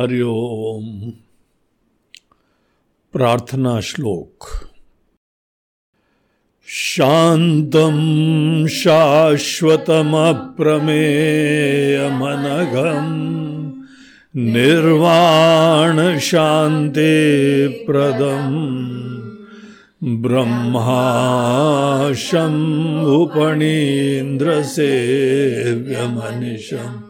हरिओम प्रार्थना श्लोक। शान्तं शाश्वतमप्रमेयमनघम् निर्वाणशान्तिप्रदम् ब्रह्माशम्भुपणीन्द्रसेव्यमनिशम्।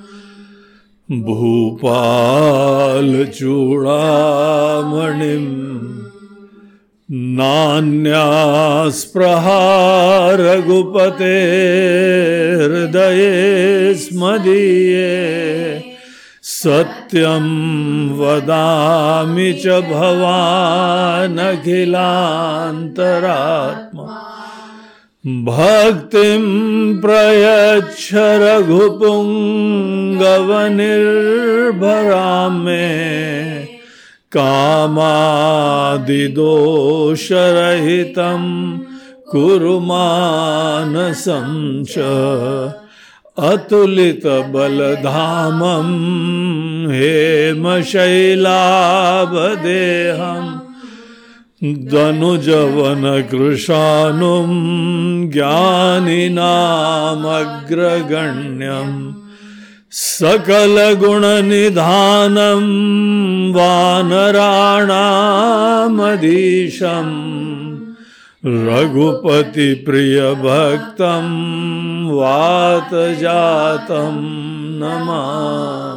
भूपालचूडामणिं नान्यास्पृहा रघुपते हृदये स्मदीये सत्यं वदामि च भवानखिलान्तरात्मा। भक्तिं प्रयच्छ रघुपुङ्गवनिर्भरां मे कामादिदोषरहितं कुरु मानसं च अतुलितबलधामं हेमशैलाभदेहम् दनुजवनकृशानुं ज्ञानिनामग्रगण्यं सकलगुणनिधानं वानराणामधीशं रघुपतिप्रियभक्तं वातजातं नमामि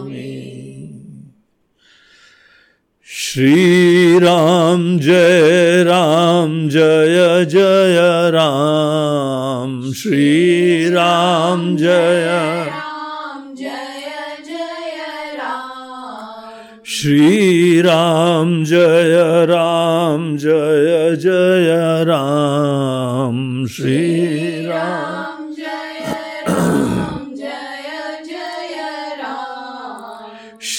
श्री राम जय राम जय जय राम श्री राम जय श्री राम जय राम जय जय राम श्री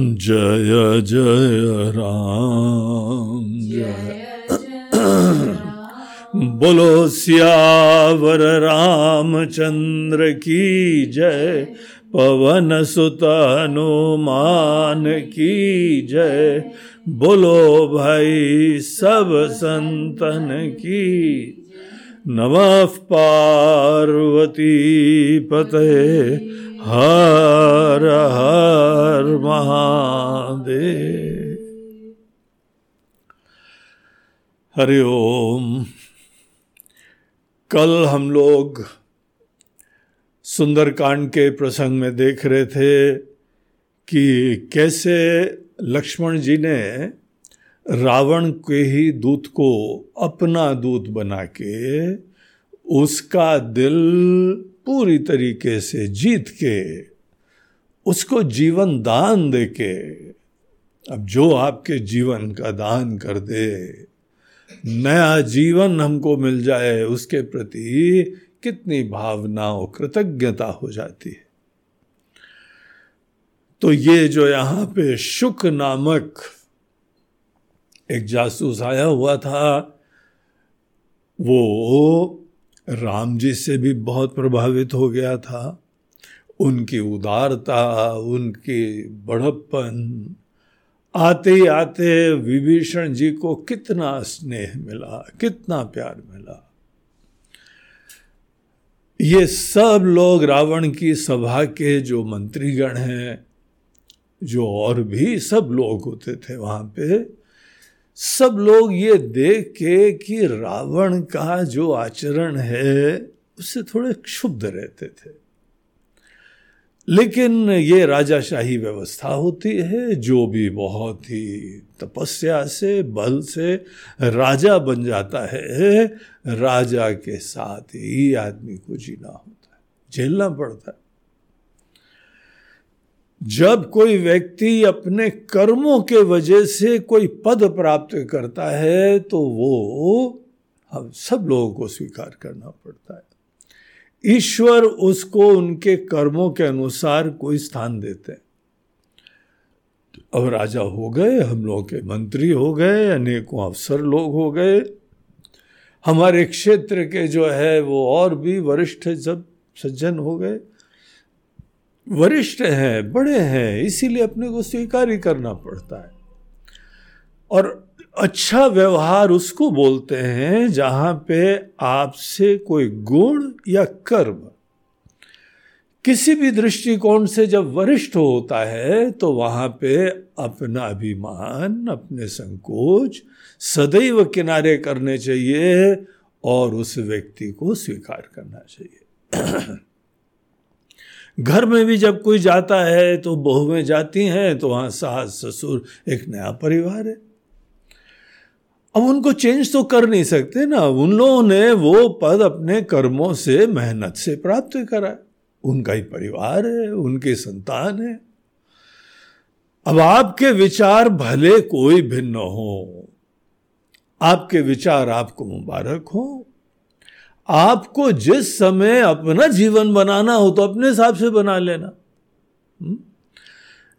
जय जय राम। जय बोलो, सियावर रामचंद्र की जय। पवन सुत हनुमान की जय। बोलो, भाई, सब संतन की नमः पार्वती पते। हर हर महादेव। हरि ओम। कल हम लोग सुंदरकांड के प्रसंग में देख रहे थे कि कैसे लक्ष्मण जी ने रावण के ही दूत को अपना दूत बना के उसका दिल पूरी तरीके से जीत के, उसको जीवन दान दे के, अब जो आपके जीवन का दान कर दे, नया जीवन हमको मिल जाए, उसके प्रति कितनी भावना और कृतज्ञता हो जाती है। तो ये जो यहाँ पे शुक नामक एक जासूस आया हुआ था, वो राम जी से भी बहुत प्रभावित हो गया था। उनकी उदारता, उनकी बड़प्पन आते ही आते विभीषण जी को कितना स्नेह मिला, कितना प्यार मिला। ये सब लोग रावण की सभा के जो मंत्रीगण हैं, जो और भी सब लोग होते थे वहाँ पे सब लोग ये देख के कि रावण का जो आचरण है, उससे थोड़े क्षुब्ध रहते थे। लेकिन ये राजाशाही व्यवस्था होती है, जो भी बहुत ही तपस्या से, बल से राजा बन जाता है, राजा के साथ ही आदमी को जीना होता है, झेलना पड़ता है। जब कोई व्यक्ति अपने कर्मों के वजह से कोई पद प्राप्त करता है तो वो हम सब लोगों को स्वीकार करना पड़ता है। ईश्वर उसको उनके कर्मों के अनुसार कोई स्थान देते हैं। अब राजा हो गए, हम लोगों के मंत्री हो गए, अनेकों अफसर लोग हो गए। हमारे क्षेत्र के जो है, वो और भी वरिष्ठ सब सज्जन हो गए। वरिष्ठ हैं, बड़े हैं, इसीलिए अपने को स्वीकार ही करना पड़ता है। और अच्छा व्यवहार उसको बोलते हैं जहाँ पे आपसे कोई गुण या कर्म, किसी भी दृष्टिकोण से जब वरिष्ठ होता है तो वहाँ पे अपना अभिमान, अपने संकोच सदैव किनारे करने चाहिए और उस व्यक्ति को स्वीकार करना चाहिए। घर में भी जब कोई जाता है तो बहुएँ जाती हैं तो वहाँ सास ससुर एक नया परिवार है। अब उनको चेंज तो कर नहीं सकते ना। उन लोगों ने वो पद अपने कर्मों से, मेहनत से प्राप्त करा। उनका ही परिवार है, उनके संतान है। अब आपके विचार भले कोई भिन्न हो, आपके विचार आपको मुबारक हो आपको जिस समय अपना जीवन बनाना हो तो अपने हिसाब से बना लेना। हम्म?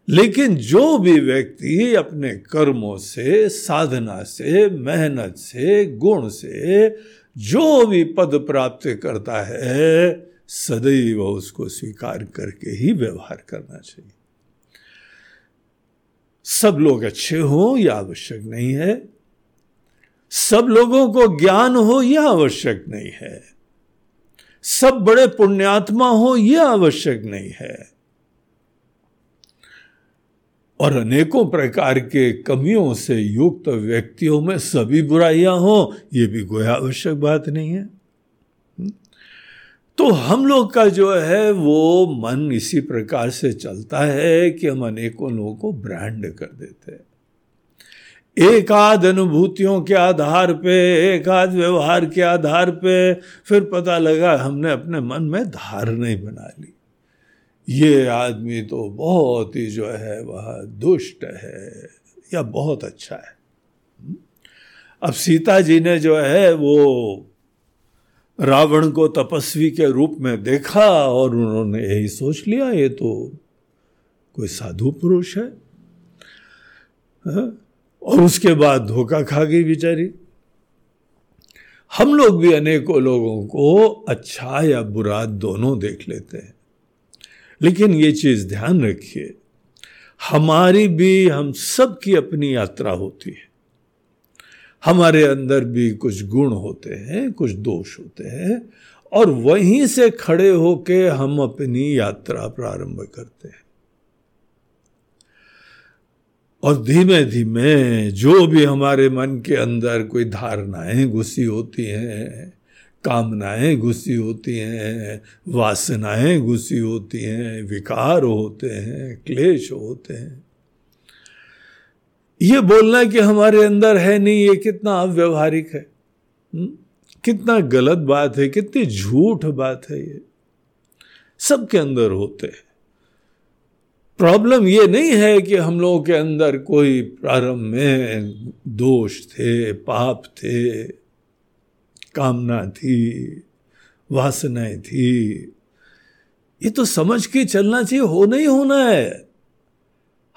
लेकिन जो भी व्यक्ति अपने कर्मों से, साधना से, मेहनत से, गुण से, जो भी पद प्राप्त करता है, सदैव उसको स्वीकार करके ही व्यवहार करना चाहिए। सब लोग अच्छे हों यह आवश्यक नहीं है। सब लोगों को ज्ञान हो यह आवश्यक नहीं है। सब बड़े पुण्यात्मा हो यह आवश्यक नहीं है। और अनेकों प्रकार के कमियों से युक्त व्यक्तियों में सभी बुराइयाँ हो यह भी कोई आवश्यक बात नहीं है। तो हम लोग का जो है, वो मन इसी प्रकार से चलता है कि हम अनेकों लोगों को ब्रांड कर देते हैं। एकाध अनुभूतियों के आधार पे एकाध व्यवहार के आधार पे फिर पता लगा हमने अपने मन में धारणा बना ली। ये आदमी तो बहुत ही जो है वह दुष्ट है, या बहुत अच्छा है। अब सीता जी ने जो है वो रावण को तपस्वी के रूप में देखा और उन्होंने यही सोच लिया, ये तो कोई साधु पुरुष है। हा? और उसके बाद धोखा खा गई बेचारी। हम लोग भी अनेकों लोगों को अच्छा या बुरा दोनों देख लेते हैं। लेकिन ये चीज़ ध्यान रखिए, हमारी भी, हम सब की अपनी यात्रा होती है। हमारे अंदर भी कुछ गुण होते हैं, कुछ दोष होते हैं, और वहीं से खड़े होके हम अपनी यात्रा प्रारंभ करते हैं। और धीमे धीमे जो भी हमारे मन के अंदर कोई धारणाएँ घुसी होती हैं, कामनाएँ घुसी होती हैं, वासनाएँ घुसी होती हैं, विकार होते हैं, क्लेश होते हैं। ये बोलना कि हमारे अंदर है नहीं, ये कितना अव्यवहारिक है। हुँ? कितना गलत बात है, कितनी झूठ बात है ये। सबके अंदर होते हैं। प्रॉब्लम ये नहीं है कि हम लोगों के अंदर कोई प्रारंभ में दोष थे, पाप थे, कामना थी, वासनाएँ थी। ये तो समझ के चलना चाहिए होना ही होना है।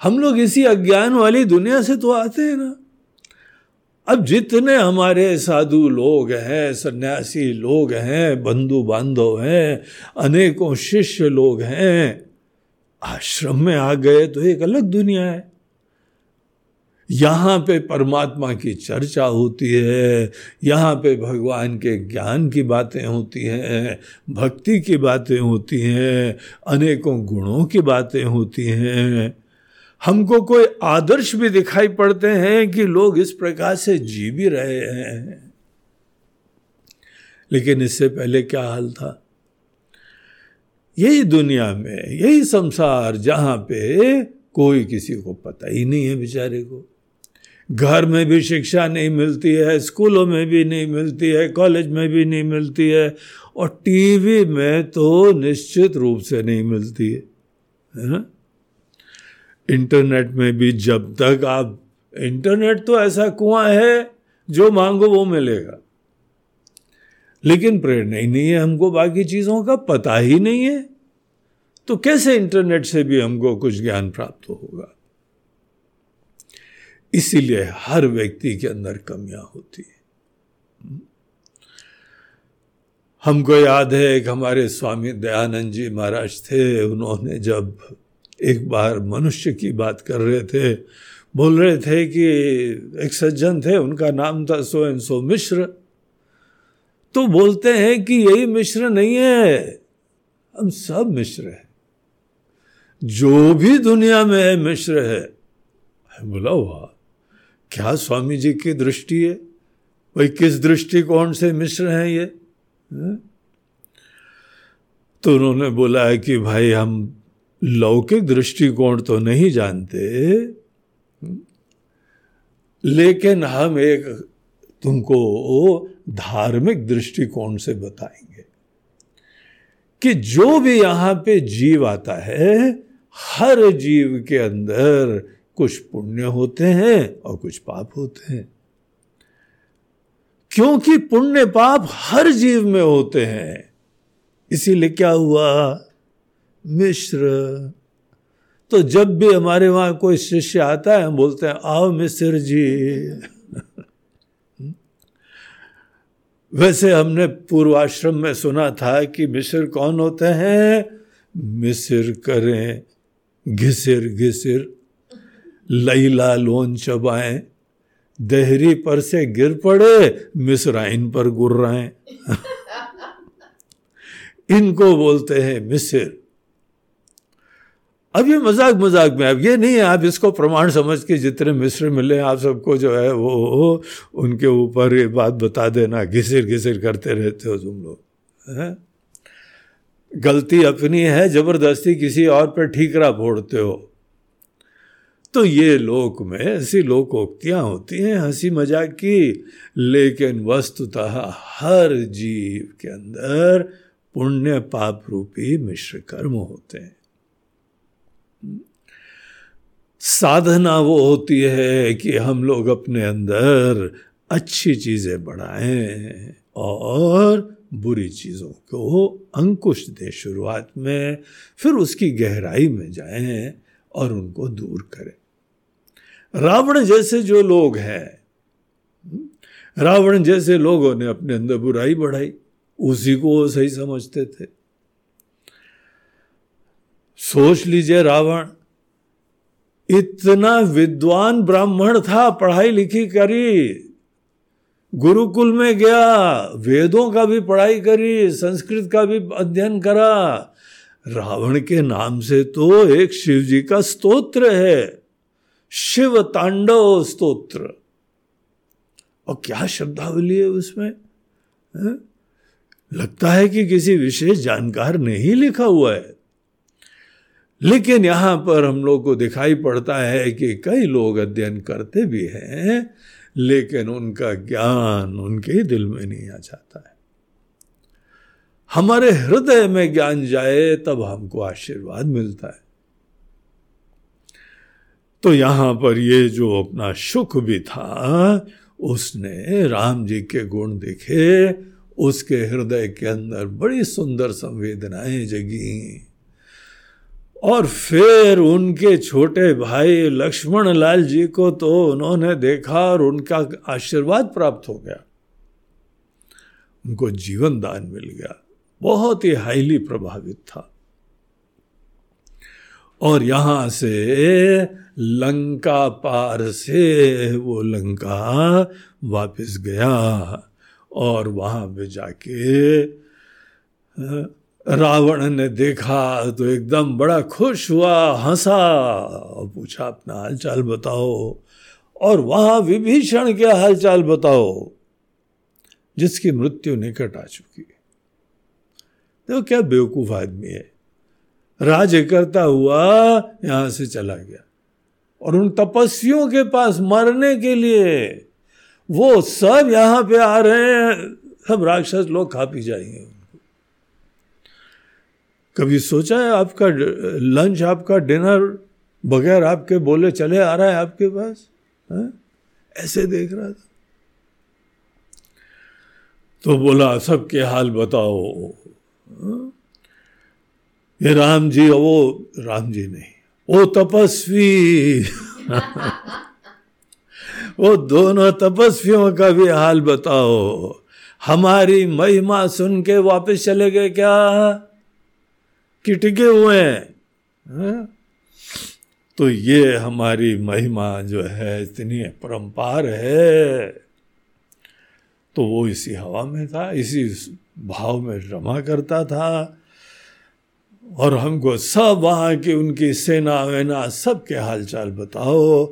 हम लोग इसी अज्ञान वाली दुनिया से तो आते हैं ना। अब जितने हमारे साधु लोग हैं, सन्यासी लोग हैं बंधु बांधव हैं, अनेकों शिष्य लोग हैं आश्रम में आ गए तो एक अलग दुनिया है। यहाँ पे परमात्मा की चर्चा होती है, यहाँ पे भगवान के ज्ञान की बातें होती हैं, भक्ति की बातें होती हैं, अनेकों गुणों की बातें होती हैं। हमको कोई आदर्श भी दिखाई पड़ते हैं कि लोग इस प्रकार से जी भी रहे हैं। लेकिन इससे पहले क्या हाल था? यही दुनिया में, यही संसार जहाँ पे कोई किसी को पता ही नहीं है बेचारे को। घर में भी शिक्षा नहीं मिलती है, स्कूलों में भी नहीं मिलती है, कॉलेज में भी नहीं मिलती है और टीवी में तो निश्चित रूप से नहीं मिलती है है ना? इंटरनेट में भी जब तक आप, इंटरनेट तो ऐसा कुआँ है जो मांगो वो मिलेगा। लेकिन प्रेरणा ही नहीं है हमको, बाकी चीज़ों का पता ही नहीं है। तो कैसे इंटरनेट से भी हमको कुछ ज्ञान प्राप्त होगा? इसीलिए हर व्यक्ति के अंदर कमियाँ होती है। हमको याद है एक हमारे स्वामी दयानंद जी महाराज थे, उन्होंने जब एक बार मनुष्य की बात कर रहे थे, बोल रहे थे कि एक सज्जन थे, उनका नाम था सो एन सो मिश्र। तो बोलते हैं कि यही मिश्र नहीं है। हम सब मिश्र हैं। जो भी दुनिया में है, मिश्र है। बोला, वाह। क्या स्वामी जी की दृष्टि है? भाई, किस दृष्टिकोण से मिश्र हैं ये? है? तो उन्होंने बोला है कि भाई, हम लौकिक दृष्टिकोण तो नहीं जानते। लेकिन हम एक तुमको धार्मिक दृष्टिकोण से बताएँगे कि जो भी यहाँ पे जीव आता है, हर जीव के अंदर कुछ पुण्य होते हैं और कुछ पाप होते हैं। क्योंकि पुण्य पाप हर जीव में होते हैं। इसीलिए क्या हुआ? मिश्र। तो जब भी हमारे वहाँ कोई शिष्य आता है, हम बोलते हैं, आओ मिश्र जी। वैसे हमने पूर्वाश्रम में सुना था कि मिस्र कौन होते हैं? मिसिर करें, घिसिर घिसिर। लईला लोन चबाए, देहरी पर से गिर पड़े, मिसराइन पर गुर्राएँ। इनको बोलते हैं मिसिर। अब ये मज़ाक मज़ाक में, अब ये नहीं है, आप इसको प्रमाण समझ के जितने मिश्र मिले, आप सबको जो है, वो उनके ऊपर ये बात बता देना, घिसिर घिसिर करते रहते हो तुम लोग गलती अपनी है, ज़बरदस्ती किसी और पर ठीकरा फोड़ते हो। तो ये लोक में ऐसी लोकोक्तियाँ होती हैं, हँसी मज़ाक की, लेकिन वस्तुतः हर जीव के अंदर पुण्य पाप रूपी मिश्र कर्म होते हैं। साधना वो होती है कि हम लोग अपने अंदर अच्छी चीज़ें बढ़ाएँ और बुरी चीज़ों को अंकुश दें शुरुआत में, फिर उसकी गहराई में जाएँ और उनको दूर करें। रावण जैसे जो लोग हैं, रावण जैसे लोगों ने अपने अंदर बुराई बढ़ाई, उसी को वो सही समझते थे। सोच लीजिए रावण इतना विद्वान ब्राह्मण था, पढ़ाई लिखी करी। गुरुकुल में गया, वेदों का भी पढ़ाई करी, संस्कृत का भी अध्ययन करा। रावण के नाम से तो एक शिव जी का स्तोत्र है। शिव तांडव स्तोत्र। और क्या शब्दावली है उसमें? है? लगता है कि किसी विशेष जानकार ने ही लिखा हुआ है। लेकिन यहाँ पर हम लोग को दिखाई पड़ता है कि कई लोग अध्ययन करते भी हैं, लेकिन उनका ज्ञान उनके दिल में नहीं आ जाता है। हमारे हृदय में ज्ञान जाए, तब हमको आशीर्वाद मिलता है। तो यहाँ पर ये जो अपना सुख भी था, उसने राम जी के गुण देखे, उसके हृदय के अंदर बड़ी सुंदर संवेदनाएँ जगी। और फिर उनके छोटे भाई लक्ष्मण लाल जी को तो उन्होंने देखा और उनका आशीर्वाद प्राप्त हो गया। उनको जीवन दान मिल गया। बहुत ही हाईली प्रभावित था। और यहाँ से लंका पार से वो लंका वापस गया और वहाँ पे जाके रावण ने देखा तो एकदम बड़ा खुश हुआ, हंसा। और पूछा, अपना हालचाल बताओ। और वहाँ विभीषण के हालचाल बताओ, जिसकी मृत्यु निकट आ चुकी देखो, क्या बेवकूफ़ आदमी है। राज्य करता हुआ यहाँ से चला गया। और उन तपस्वियों के पास मरने के लिए वो सब यहाँ पे आ रहे हैं। सब राक्षस लोग खा पी जाएँगे। कभी सोचा है आपका लंच, आपका डिनर, बगैर आपके बोले चले आ रहा है आपके पास? है? ऐसे देख रहा था। तो बोला, सबके हाल बताओ। हाँ? ये राम जी वो राम जी नहीं, वो तपस्वी। वो दोनों तपस्वियों का भी हाल बताओ। हमारी महिमा सुन के वापस चले गए क्या? कि टिके हुए हैं। तो ये हमारी महिमा जो है, इतनी परम्पार है। तो वो इसी हवा में था, इसी भाव में रमा करता था। और हमको सब वहाँ की उनकी सेना, वेना सबके हालचाल बताओ।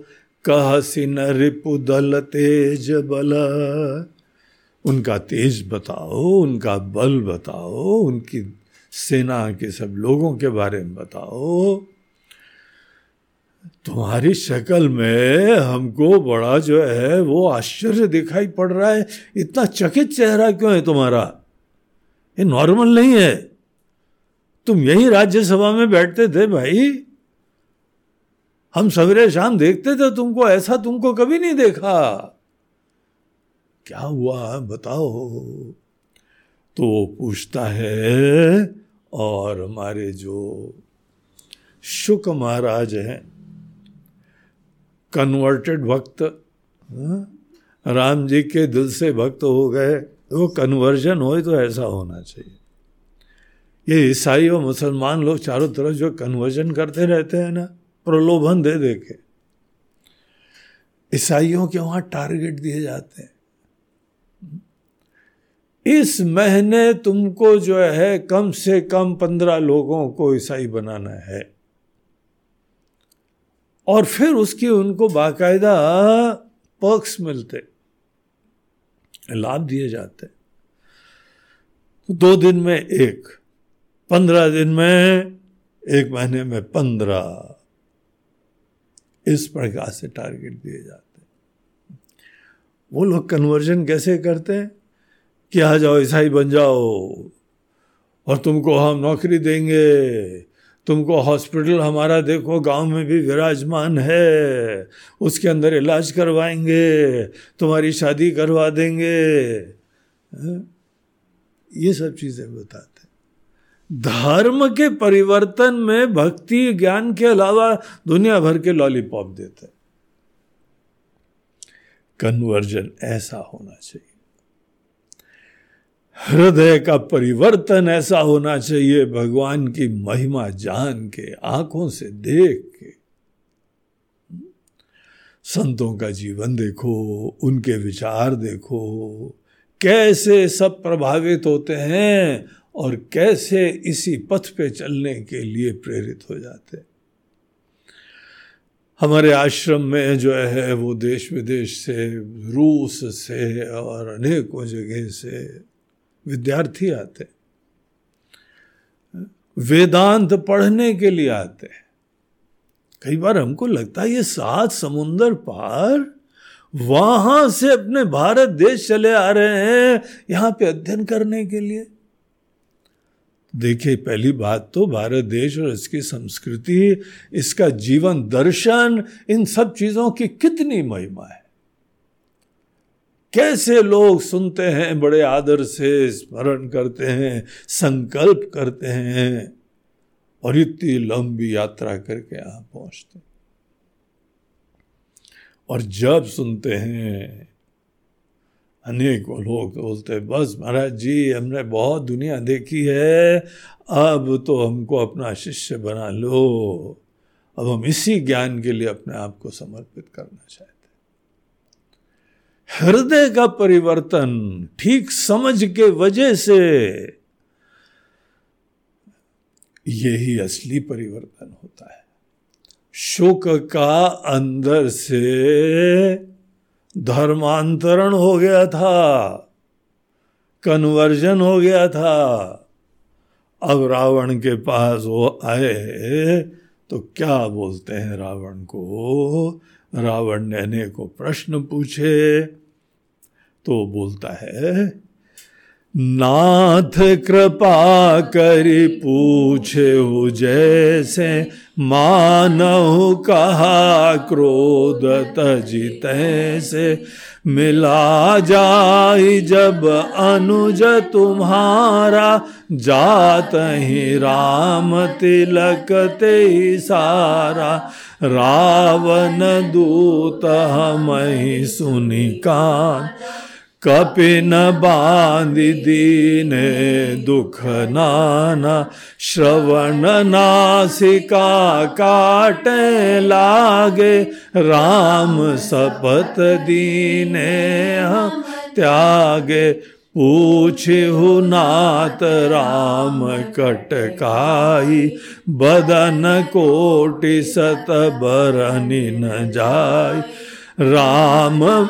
कहसी न रिपु दल तेज बल। उनका तेज बताओ, उनका बल बताओ, उनकी सेना के सब लोगों के बारे में बताओ। तुम्हारी शक्ल में हमको बड़ा जो है वो आश्चर्य दिखाई पड़ रहा है। इतना चकित चेहरा क्यों है तुम्हारा? ये नॉर्मल नहीं है। तुम यही राज्यसभा में बैठते थे भाई। हम सवेरे शाम देखते थे तुमको, ऐसा तुमको कभी नहीं देखा। क्या हुआ बताओ। तो वो पूछता है और हमारे जो शुक महाराज हैं कन्वर्टेड भक्त हाँ, राम जी के दिल से भक्त हो गए वो कन्वर्जन हो तो ऐसा होना चाहिए। ये ईसाई और मुसलमान लोग चारों तरफ़ जो कन्वर्जन करते रहते हैं ना प्रलोभन दे दे के ईसाइयों के वहाँ टारगेट दिए जाते हैं। इस महीने तुमको जो है कम से कम पंद्रह लोगों को ईसाई बनाना है। और फिर उसकी उनको बाकायदा पर्क्स मिलते, लाभ दिए जाते। दो दिन में एक, पंद्रह दिन में एक महीने में पंद्रह। इस प्रकार से टारगेट दिए जाते। वो लोग कन्वर्जन कैसे करते हैं? कि आ जाओ, ईसाई बन जाओ। और तुमको हम नौकरी देंगे। तुमको हॉस्पिटल हमारा देखो, गाँव में भी विराजमान है। उसके अंदर इलाज करवाएँगे, तुम्हारी शादी करवा देंगे। ये सब चीज़ें बताते धर्म के परिवर्तन में भक्ति, ज्ञान के अलावा दुनिया भर के लॉलीपॉप देते कन्वर्जन ऐसा होना चाहिए। हृदय का परिवर्तन ऐसा होना चाहिए भगवान की महिमा जान के, आँखों से देख के। संतों का जीवन देखो, उनके विचार देखो, कैसे सब प्रभावित होते हैं और कैसे इसी पथ पे चलने के लिए प्रेरित हो जाते हमारे आश्रम में जो है, वो देश विदेश से, रूस से और अनेकों जगह से विद्यार्थी आते वेदांत पढ़ने के लिए आते कई बार हमको लगता है ये सात समुंदर पार वहाँ से अपने भारत देश चले आ रहे हैं, यहाँ पे अध्ययन करने के लिए। देखिए, पहली बात तो भारत देश और इसकी संस्कृति, इसका जीवन दर्शन, इन सब चीज़ों की कितनी महिमा है। कैसे लोग सुनते हैं, बड़े आदर से स्मरण करते हैं, संकल्प करते हैं और इतनी लंबी यात्रा करके यहाँ पहुँचते और जब सुनते हैं, अनेक लोग बोलते, बस महाराज जी, हमने बहुत दुनिया देखी है, अब तो हमको अपना शिष्य बना लो, अब हम इसी ज्ञान के लिए अपने आप को समर्पित करना चाहते हृदय का परिवर्तन ठीक समझ के वजह से यही असली परिवर्तन होता है। शोक का अंदर से धर्मांतरण हो गया था, कन्वर्जन हो गया था। अब रावण के पास वो आए तो क्या बोलते हैं रावण को? रावण ने को प्रश्न पूछे। तो बोलता है, नाथ कृपा करी पूछे जैसे मानव कहा क्रोध तजित से मिला जाई जब अनुज तुम्हारा, जात ही राम तिलक ते सारा रावण दूत हम ही सुनी कान कपिन बाँध दीन दुख नाना, श्रवण नासिका काटे लागे, राम सपत दीने त्यागे। पूछहु नात राम कटकाई, बदन कोटि सत बरनी न जाय राम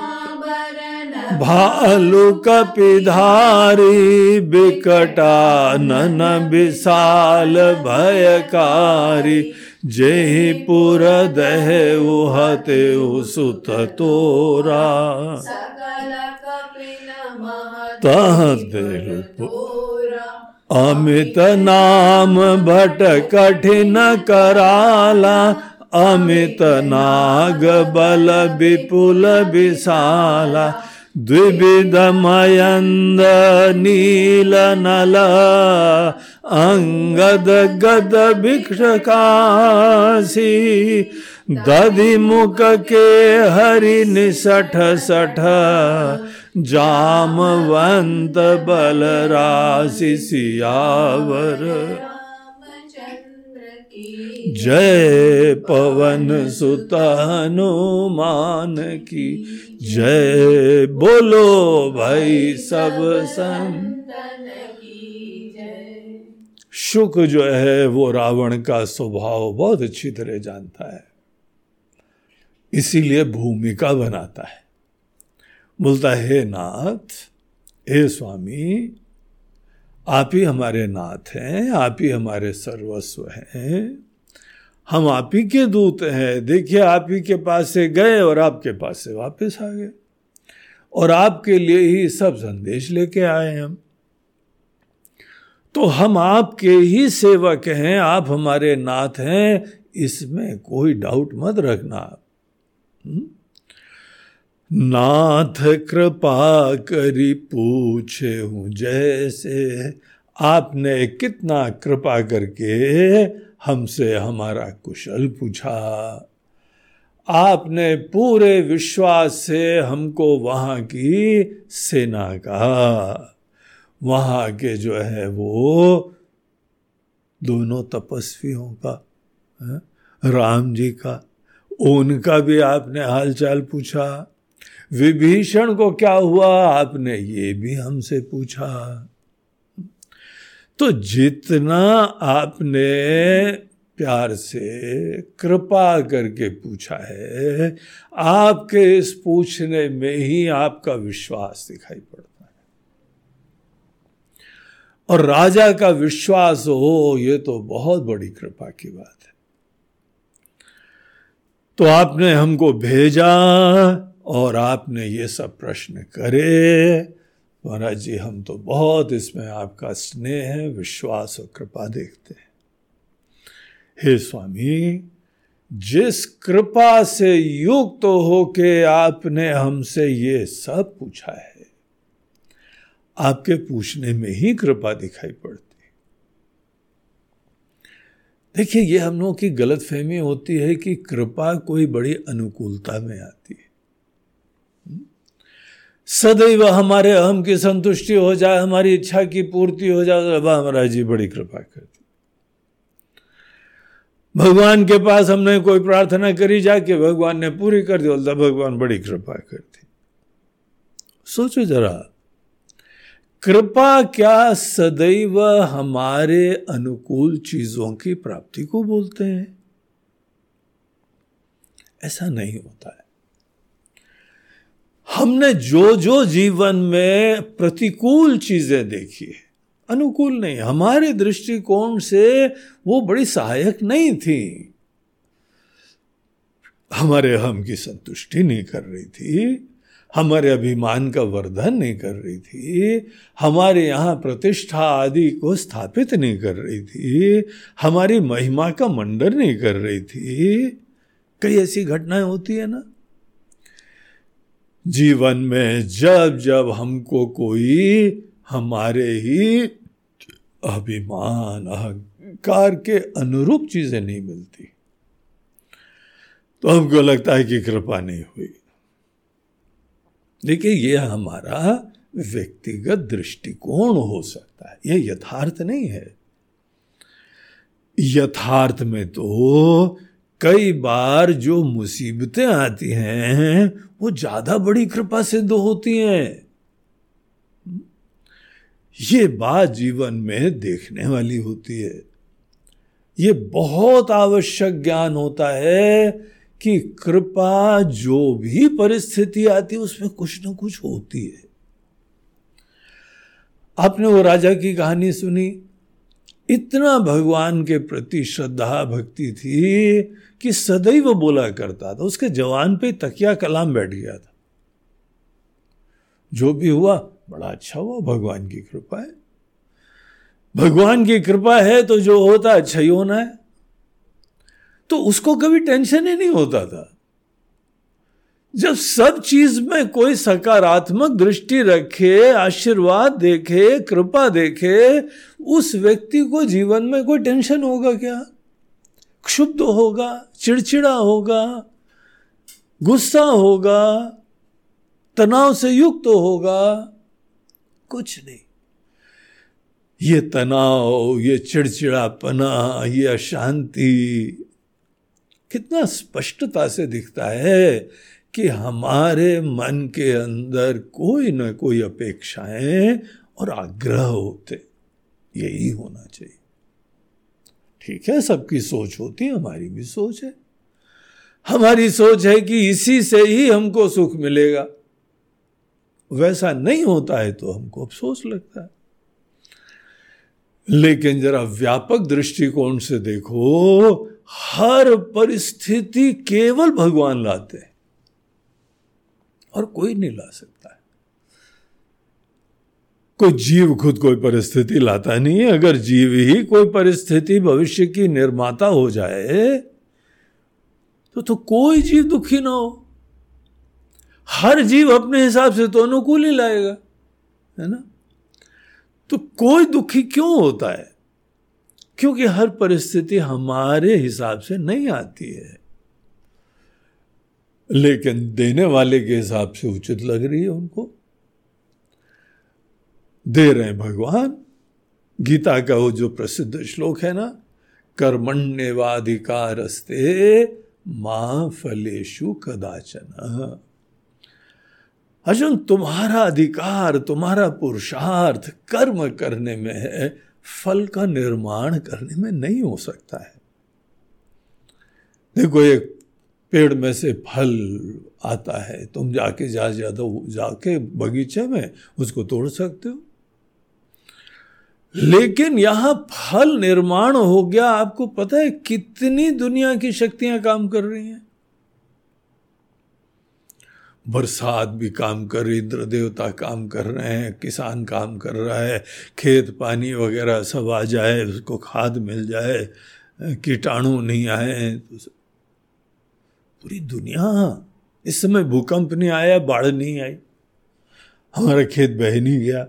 भालु कपिधारी बिकटानन विशाल भयकारी जेहि पुर दह उहते सुत तोरा। तह दिल अमित नाम भट कठिन कराला अमित नाग बल विपुल विशाला। द्विविधमयन्द नीलनल अङ्गद गद भिक्षकासी दधि मुख के हरि निसठ सठ जामवंत बल राशि सियावर। जय पवन सुत हनुमान की जय बोलो भाई सब संतन शुक जो है वो रावण का स्वभाव बहुत अच्छी तरह जानता है। इसीलिए भूमिका बनाता है। बोलता है नाथ, हे स्वामी, आप ही हमारे नाथ हैं, आप ही हमारे सर्वस्व हैं। हम आप ही के दूत हैं। देखिए, आप ही के पास से गए और आपके पास से वापस आ गए। और आपके लिए ही सब संदेश लेके आए हम। तो हम आपके ही सेवक हैं, आप हमारे नाथ हैं, इसमें कोई डाउट मत रखना। आप हम्म? नाथ कृपा करी पूछे हूँ, जैसे आपने कितना कृपा करके हमसे हमारा कुशल पूछा। आपने पूरे विश्वास से हमको वहाँ की सेना का। वहाँ के जो है वो दोनों तपस्वियों का, है? राम जी का, उनका भी आपने हालचाल पूछा। विभीषण को क्या हुआ? आपने ये भी हमसे पूछा। तो जितना आपने प्यार से कृपा करके पूछा है, आपके इस पूछने में ही आपका विश्वास दिखाई पड़ता है। और राजा का विश्वास हो, ये तो बहुत बड़ी कृपा की बात है। तो आपने हमको भेजा और आपने ये सब प्रश्न करे महाराज जी, हम तो बहुत इसमें आपका स्नेह है, विश्वास और कृपा देखते हैं। हे स्वामी, जिस कृपा से युक्त तो होके आपने हमसे ये सब पूछा है, आपके पूछने में ही कृपा दिखाई पड़ती। देखिए, ये हम लोगों की गलत फहमी होती है कि कृपा कोई बड़ी अनुकूलता में आती है। सदैव हमारे अहम की संतुष्टि हो जाए, हमारी इच्छा की पूर्ति हो जाए महाराज जी बड़ी कृपा करती। भगवान के पास हमने कोई प्रार्थना करी जाके भगवान ने पूरी कर दी, बोलता, भगवान बड़ी कृपा करती। सोचो जरा, कृपा क्या सदैव हमारे अनुकूल चीज़ों की प्राप्ति को बोलते हैं? ऐसा नहीं होता है। हमने जो जो जीवन में प्रतिकूल चीज़ें देखी है। अनुकूल नहीं, हमारे दृष्टिकोण से वो बड़ी सहायक नहीं थी। हमारे हम की संतुष्टि नहीं कर रही थी, हमारे अभिमान का वर्धन नहीं कर रही थी, हमारे यहाँ प्रतिष्ठा आदि को स्थापित नहीं कर रही थी, हमारी महिमा का मंडन नहीं कर रही थी। कई ऐसी घटनाएँ होती है ना? जीवन में जब जब हमको कोई हमारे ही अभिमान, अहंकार के अनुरूप चीज़ें नहीं मिलती तो हमको लगता है कि कृपा नहीं हुई। देखिए, ये हमारा व्यक्तिगत दृष्टिकोण हो सकता है। यह यथार्थ नहीं है। यथार्थ में तो कई बार जो मुसीबतें आती हैं, वो ज़्यादा बड़ी कृपा सिद्ध होती हैं। ये बात जीवन में देखने वाली होती है। ये बहुत आवश्यक ज्ञान होता है कि कृपा जो भी परिस्थिति आती है, उसमें कुछ ना कुछ होती है। आपने वो राजा की कहानी सुनी इतना भगवान के प्रति श्रद्धा भक्ति थी कि सदैव बोला करता था। उसके जवान पे तकिया कलाम बैठ गया था। जो भी हुआ, बड़ा अच्छा हुआ, भगवान की कृपा है। भगवान की कृपा है तो जो होता अच्छा ही होना है। तो उसको कभी टेंशन ही नहीं होता था। जब सब चीज़ में कोई सकारात्मक दृष्टि रखे, आशीर्वाद देखे, कृपा देखे, उस व्यक्ति को जीवन में कोई टेंशन होगा क्या? क्षुब्ध होगा, चिड़चिड़ा होगा, गुस्सा होगा, तनाव से युक्त तो होगा? कुछ नहीं। ये तनाव, ये चिड़चिड़ापना, ये अशांति कितना स्पष्टता से दिखता है। कि हमारे मन के अंदर कोई न कोई अपेक्षाएँ और आग्रह होते। यही होना चाहिए। ठीक है, सबकी सोच होती है, हमारी भी सोच है। हमारी सोच है कि इसी से ही हमको सुख मिलेगा। वैसा नहीं होता है तो हमको अफसोस लगता है। लेकिन जरा व्यापक दृष्टिकोण से देखो, हर परिस्थिति केवल भगवान लाते हैं। और कोई नहीं ला सकता है। कोई जीव खुद कोई परिस्थिति लाता नहीं है। अगर जीव ही कोई परिस्थिति भविष्य की निर्माता हो जाए तो तो कोई जीव दुखी ना हो। हर जीव अपने हिसाब से तो अनुकूल ही लाएगा, है ना? तो कोई दुखी क्यों होता है? क्योंकि हर परिस्थिति हमारे हिसाब से नहीं आती है। लेकिन देने वाले के हिसाब से उचित लग रही है उनको। दे रहे हैं भगवान। गीता का वो जो प्रसिद्ध श्लोक है ना कर्मण्यवाधिकार माँ फलेशु कदाचन। अर्जुन तुम्हारा अधिकार, तुम्हारा पुरुषार्थ कर्म करने में है, फल का निर्माण करने में नहीं हो सकता है। देखो, एक पेड़ में से फल आता है, तुम जाके जा ज़्यादा जाके बगीचे में उसको तोड़ सकते हो। लेकिन यहाँ फल निर्माण हो गया, आपको पता है कितनी दुनिया की शक्तियाँ काम कर रही हैं। बरसात भी काम कर रही, इंद्र देवता काम कर रहे हैं, किसान काम कर रहा है, खेत पानी वगैरह सब आ जाए, उसको खाद मिल जाए, कीटाणु नहीं आए तो पूरी दुनिया। इस समय भूकंप नहीं आया, बाढ़ नहीं आई। हमारा खेत बह नहीं गया।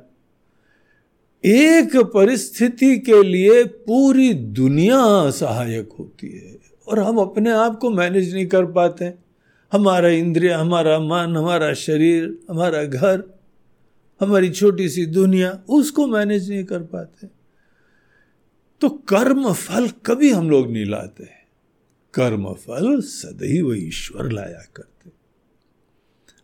एक परिस्थिति के लिए पूरी दुनिया सहायक होती है और हम अपने आप को मैनेज नहीं कर पाते। हमारा इंद्रिय, हमारा मन, हमारा शरीर, हमारा घर, हमारी छोटी सी दुनिया, उसको मैनेज नहीं कर पाते। तो कर्म फल कभी हम लोग नहीं लाते। कर्म फल सदैव ईश्वर लाया करते।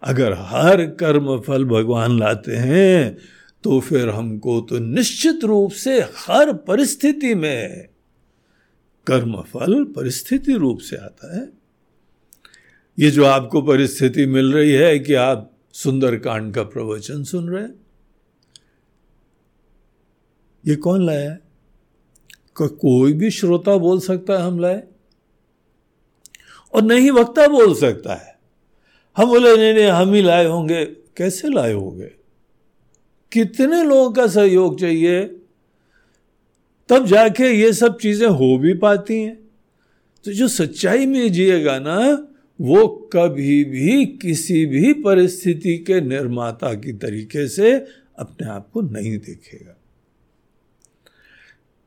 अगर हर कर्म फल भगवान लाते हैं तो फिर हमको तो निश्चित रूप से हर परिस्थिति में कर्म फल परिस्थिति रूप से आता है। ये जो आपको परिस्थिति मिल रही है कि आप सुंदर कांड का प्रवचन सुन रहे हैं ये कौन लाया है? को, कोई भी श्रोता बोल सकता है हम लाए। और नहीं वक्ता बोल सकता है। हम बोले, नहीं नहीं, हम ही लाए होंगे। कैसे लाए होंगे? कितने लोगों का सहयोग चाहिए? तब जाके ये सब चीज़ें हो भी पाती हैं। तो जो सच्चाई में जिएगा ना, वो कभी भी किसी भी परिस्थिति के निर्माता की तरीके से अपने आप को नहीं देखेगा।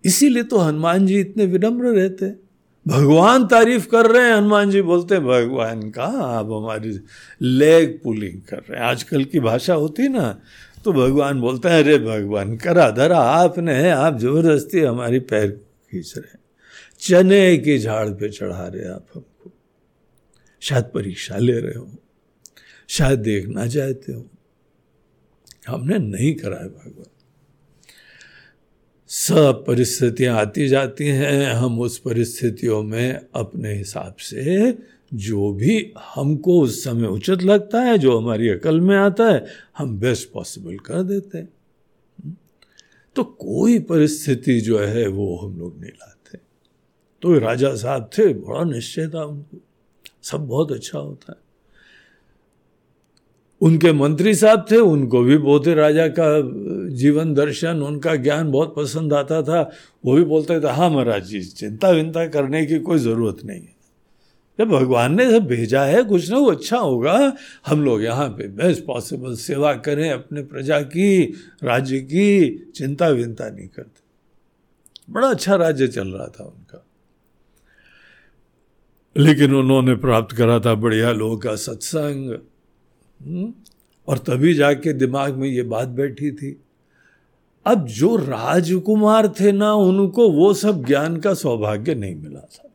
इसीलिए तो हनुमान जी इतने विनम्र रहते भगवान तारीफ़ कर रहे हैं, हनुमान जी बोलते हैं, भगवान का आप हमारी लेग पुलिंग कर रहे हैं। आजकल की भाषा होती ना तो भगवान बोलते हैं, अरे भगवान करा धरा आपने आप ज़बरदस्ती हमारी पैर खींच रहे हैं। चने के झाड़ पे चढ़ा रहे आप हमको। शायद परीक्षा ले रहे हो, शायद देखना चाहते हो। हमने नहीं करा है भगवान। सब परिस्थितियाँ आती जाती हैं। हम उस परिस्थितियों में अपने हिसाब से जो भी हमको उस समय उचित लगता है, जो हमारी अकल में आता है, हम बेस्ट पॉसिबल कर देते हैं। तो कोई परिस्थिति जो है, वो हम लोग नहीं लाते। तो राजा साहब थे, बड़ा निश्चय था उनको। सब बहुत अच्छा होता है। उनके मंत्री साहब थे, उनको भी बोधे राजा का जीवन दर्शन, उनका ज्ञान बहुत पसंद आता था। वो भी बोलते थे हाँ महाराज जी, चिंता विंता करने की कोई ज़रूरत नहीं है। जब भगवान ने सब भेजा है, कुछ ना वो अच्छा होगा। हम लोग यहाँ पे बेस्ट पॉसिबल सेवा करें अपने प्रजा की, राज्य की, चिंता विंता नहीं करते। बड़ा अच्छा राज्य चल रहा था उनका। लेकिन उन्होंने प्राप्त करा था बढ़िया लोगों का सत्संग। और तभी जाके दिमाग में ये बात बैठी थी। अब जो राजकुमार थे ना, उनको वो सब ज्ञान का सौभाग्य नहीं मिला था।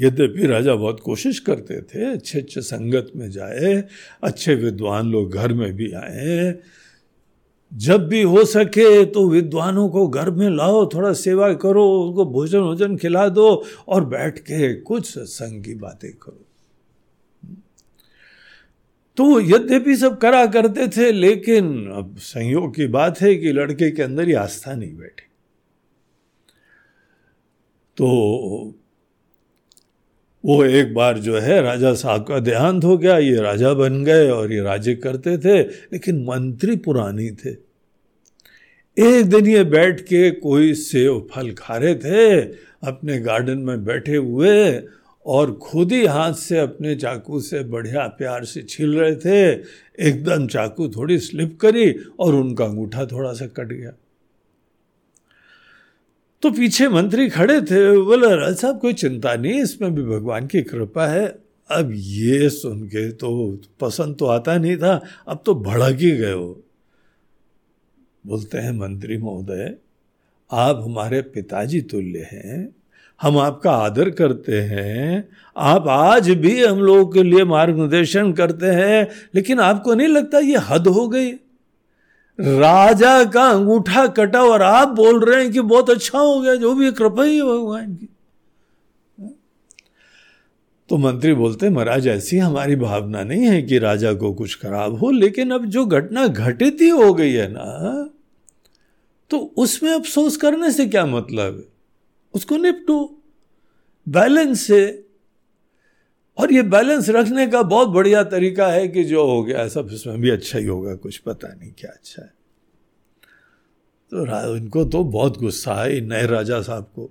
यद्यपि राजा बहुत कोशिश करते थे अच्छे अच्छे संगत में जाए, अच्छे विद्वान लोग घर में भी आए। जब भी हो सके तो विद्वानों को घर में लाओ, थोड़ा सेवा करो, उनको भोजन वोजन खिला दो और बैठ के कुछ सत्संग की बातें करो। तो यद्यपि सब करा करते थे, लेकिन अब संयोग की बात है कि लड़के के अंदर ही आस्था नहीं बैठी। तो वो एक बार जो है, राजा साहब का देहांत हो गया, ये राजा बन गए और ये राज्य करते थे, लेकिन मंत्री पुरानी थे। एक दिन ये बैठ के कोई सेव फल खा रहे थे, अपने गार्डन में बैठे हुए और खुद ही हाथ से अपने चाकू से बढ़िया प्यार से छील रहे थे। एकदम चाकू थोड़ी स्लिप करी और उनका अंगूठा थोड़ा सा कट गया। तो पीछे मंत्री खड़े थे। बोले, राज साहब, कोई चिंता नहीं, इसमें भी भगवान की कृपा है। अब ये सुन के तो पसंद तो आता नहीं था, अब तो भड़क ही गए हो। बोलते हैं मंत्री महोदय, आप हमारे पिताजी तुल्य हैं हम आपका आदर करते हैं। आप आज भी हम लोगों के लिए मार्गदर्शन करते हैं, लेकिन आपको नहीं लगता ये हद हो गई? राजा का अंगूठा कटा और आप बोल रहे हैं कि बहुत अच्छा हो गया, जो भी कृपा ही भगवान की। तो मंत्री बोलते महाराज, ऐसी हमारी भावना नहीं है कि राजा को कुछ खराब हो, लेकिन अब जो घटना घटित ही हो गई है ना तो उसमें अफसोस करने से क्या मतलब है? उसको निपटो। बैलेंस से और ये बैलेंस रखने का बहुत बढ़िया तरीका है कि जो हो गया, सब इसमें भी अच्छा ही होगा, कुछ पता नहीं क्या अच्छा है। तो इनको तो बहुत गुस्सा है नए राजा साहब को।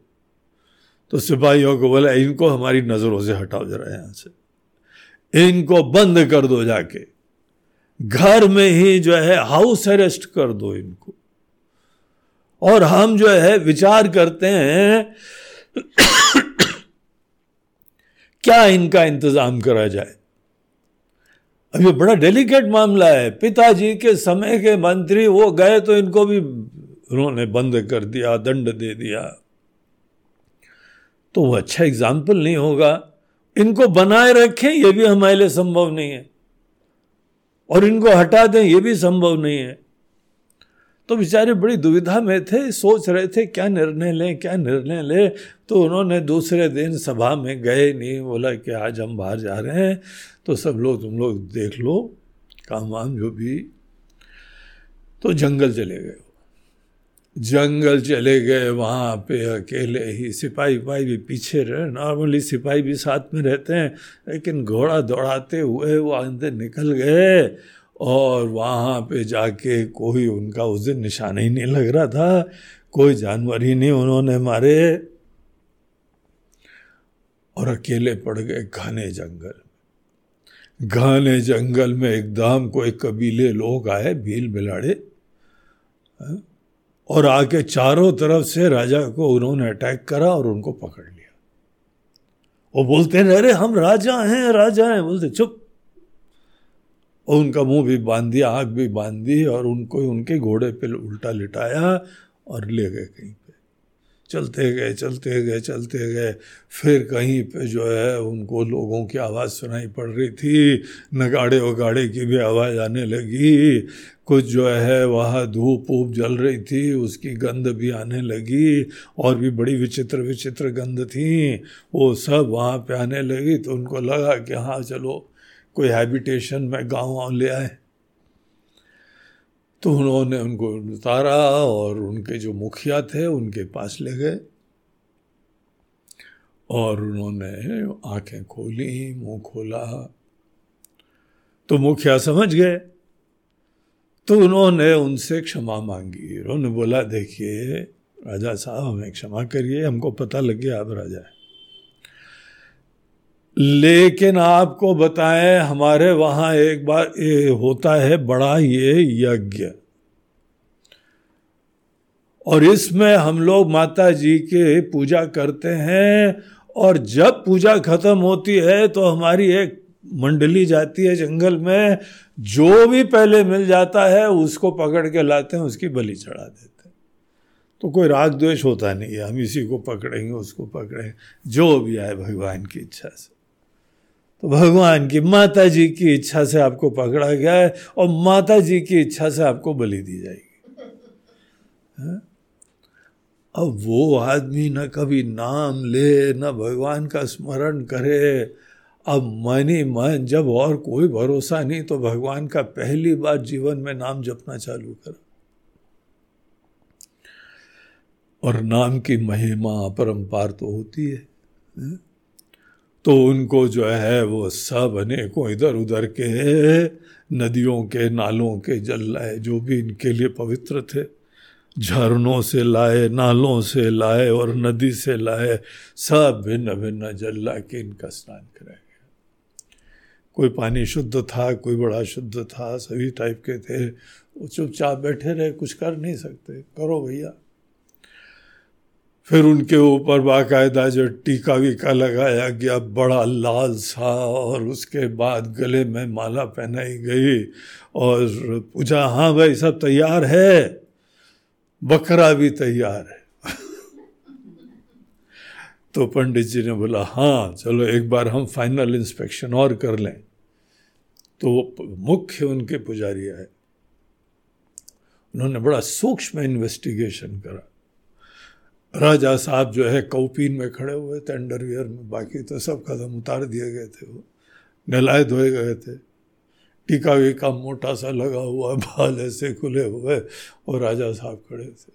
तो सिपाहियों को बोला, इनको हमारी नज़रों से हटाओ जरा यहाँ से। इनको बंद कर दो जाके। घर में ही जो है हाउस अरेस्ट कर दो इनको। और हम जो है विचार करते हैं, क्या इनका इंतज़ाम करा जाए? अब ये बड़ा डेलिकेट मामला है। पिताजी के समय के मंत्री वो गए तो इनको भी उन्होंने बंद कर दिया, दंड दे दिया। तो वो अच्छा एग्ज़ाम्पल नहीं होगा। इनको बनाए रखें, ये भी हमारे लिए संभव नहीं है। और इनको हटा दें, ये भी संभव नहीं है। तो बेचारे बड़ी दुविधा में थे, सोच रहे थे, क्या निर्णय लें, क्या निर्णय लें? तो उन्होंने दूसरे दिन सभा में गए, नहीं, बोला कि आज हम बाहर जा रहे हैं तो सब लोग, तुम लोग देख लो, काम वाम जो भी। तो जंगल चले गए। जंगल चले गए, वहाँ पे अकेले ही सिपाही पाही भी पीछे रहे, नॉर्मली सिपाही भी साथ में रहते हैं, लेकिन घोड़ा दौड़ाते हुए वो अंदर निकल गए। और वहाँ पे जाके कोई उनका उस दिन निशान ही नहीं लग रहा था। कोई जानवर ही नहीं उन्होंने मारे। और अकेले पड़ गए घने जंगल घने जंगल में एकदम कोई कबीले लोग आए, भील बिलाड़े। हाँ? और आके चारों तरफ़ से राजा को उन्होंने अटैक करा और उनको पकड़ लिया। वो बोलते हैं, अरे, हम राजा हैं राजा हैं। बोलते, चुप और उनका मुँह भी बाँध दिया आँख भी बाँध दी और उनको, उनके घोड़े पे उल्टा लिटाया और ले गए कहीं पे। चलते गए चलते गए चलते गए। फिर कहीं पे जो है उनको लोगों की आवाज़ सुनाई पड़ रही थी। नगाड़े वगाड़े की भी आवाज़ आने लगी। कुछ जो है वहाँ धूप वूप जल रही थी, उसकी गंध भी आने लगी और भी बड़ी विचित्र विचित्र गंध थी। वो सब वहाँ पे आने लगी तो उनको लगा कि हाँ चलो कोई हैबिटेशन में गाँव ले आए। तो उन्होंने उनको उतारा और उनके जो मुखिया थे उनके पास ले गए। और उन्होंने आँखें खोली, मुँह खोला। तो मुखिया समझ गए। तो उन्होंने उनसे क्षमा मांगी उन्होंने बोला, देखिए, राजा साहब, हमें क्षमा करिए, हमको पता लग गया आप राजा है। लेकिन आपको बताएँ, हमारे वहाँ एक बार ये होता है बड़ा ये यज्ञ। और इसमें हम लोग माता जी के पूजा करते हैं, और जब पूजा खत्म होती है तो हमारी एक मंडली जाती है जंगल में, जो भी पहले मिल जाता है, उसको पकड़ के लाते हैं, उसकी बलि चढ़ा देते हैं। तो कोई राग द्वेष होता नहीं है, हम इसी को पकड़ेंगे, उसको पकड़ेंगे, जो भी आए, भगवान की इच्छा से। तो भगवान की माता जी की इच्छा से आपको पकड़ा गया है और माता जी की इच्छा से आपको बलि दी जाएगी है? अब वो आदमी न कभी नाम ले न भगवान का स्मरण करे अब मन ही मन जब और कोई भरोसा नहीं तो भगवान का पहली बार जीवन में नाम जपना चालू करो और नाम की महिमा अपरंपार तो होती है, है? तो उनको जो है वो सब अनेकों इधर उधर के नदियों के नालों के जल लाए, जो भी इनके लिए पवित्र थे। झरनों से लाए, नालों से लाए और नदी से लाए, सब भिन्न भिन्न जल ला के इनका स्नान कराया गया। कोई पानी शुद्ध था, कोई बड़ा शुद्ध था, सभी टाइप के थे। वो चुपचाप बैठे रहे, कुछ कर नहीं सकते। करो भैया। फिर उनके ऊपर बाकायदा जो टीका वीका लगाया गया, बड़ा लाल सा, और उसके बाद गले में माला पहनाई गई, और पूछा हाँ भाई, सब तैयार है? बकरा भी तैयार है। तो पंडित जी ने बोला हाँ चलो एक बार हम फाइनल इंस्पेक्शन और कर लें। तो मुख्य उनके पुजारी आए। उन्होंने बड़ा सूक्ष्म इन्वेस्टिगेशन करा। राजा साहब जो है कौपीन में खड़े हुए थे, अंडरवियर में, बाकी तो सब कदम उतार दिए गए थे वो। नहलाए धोए गए थे। टीका वीका मोटा सा लगा हुआ, बाल ऐसे खुले हुए, और राजा साहब खड़े थे।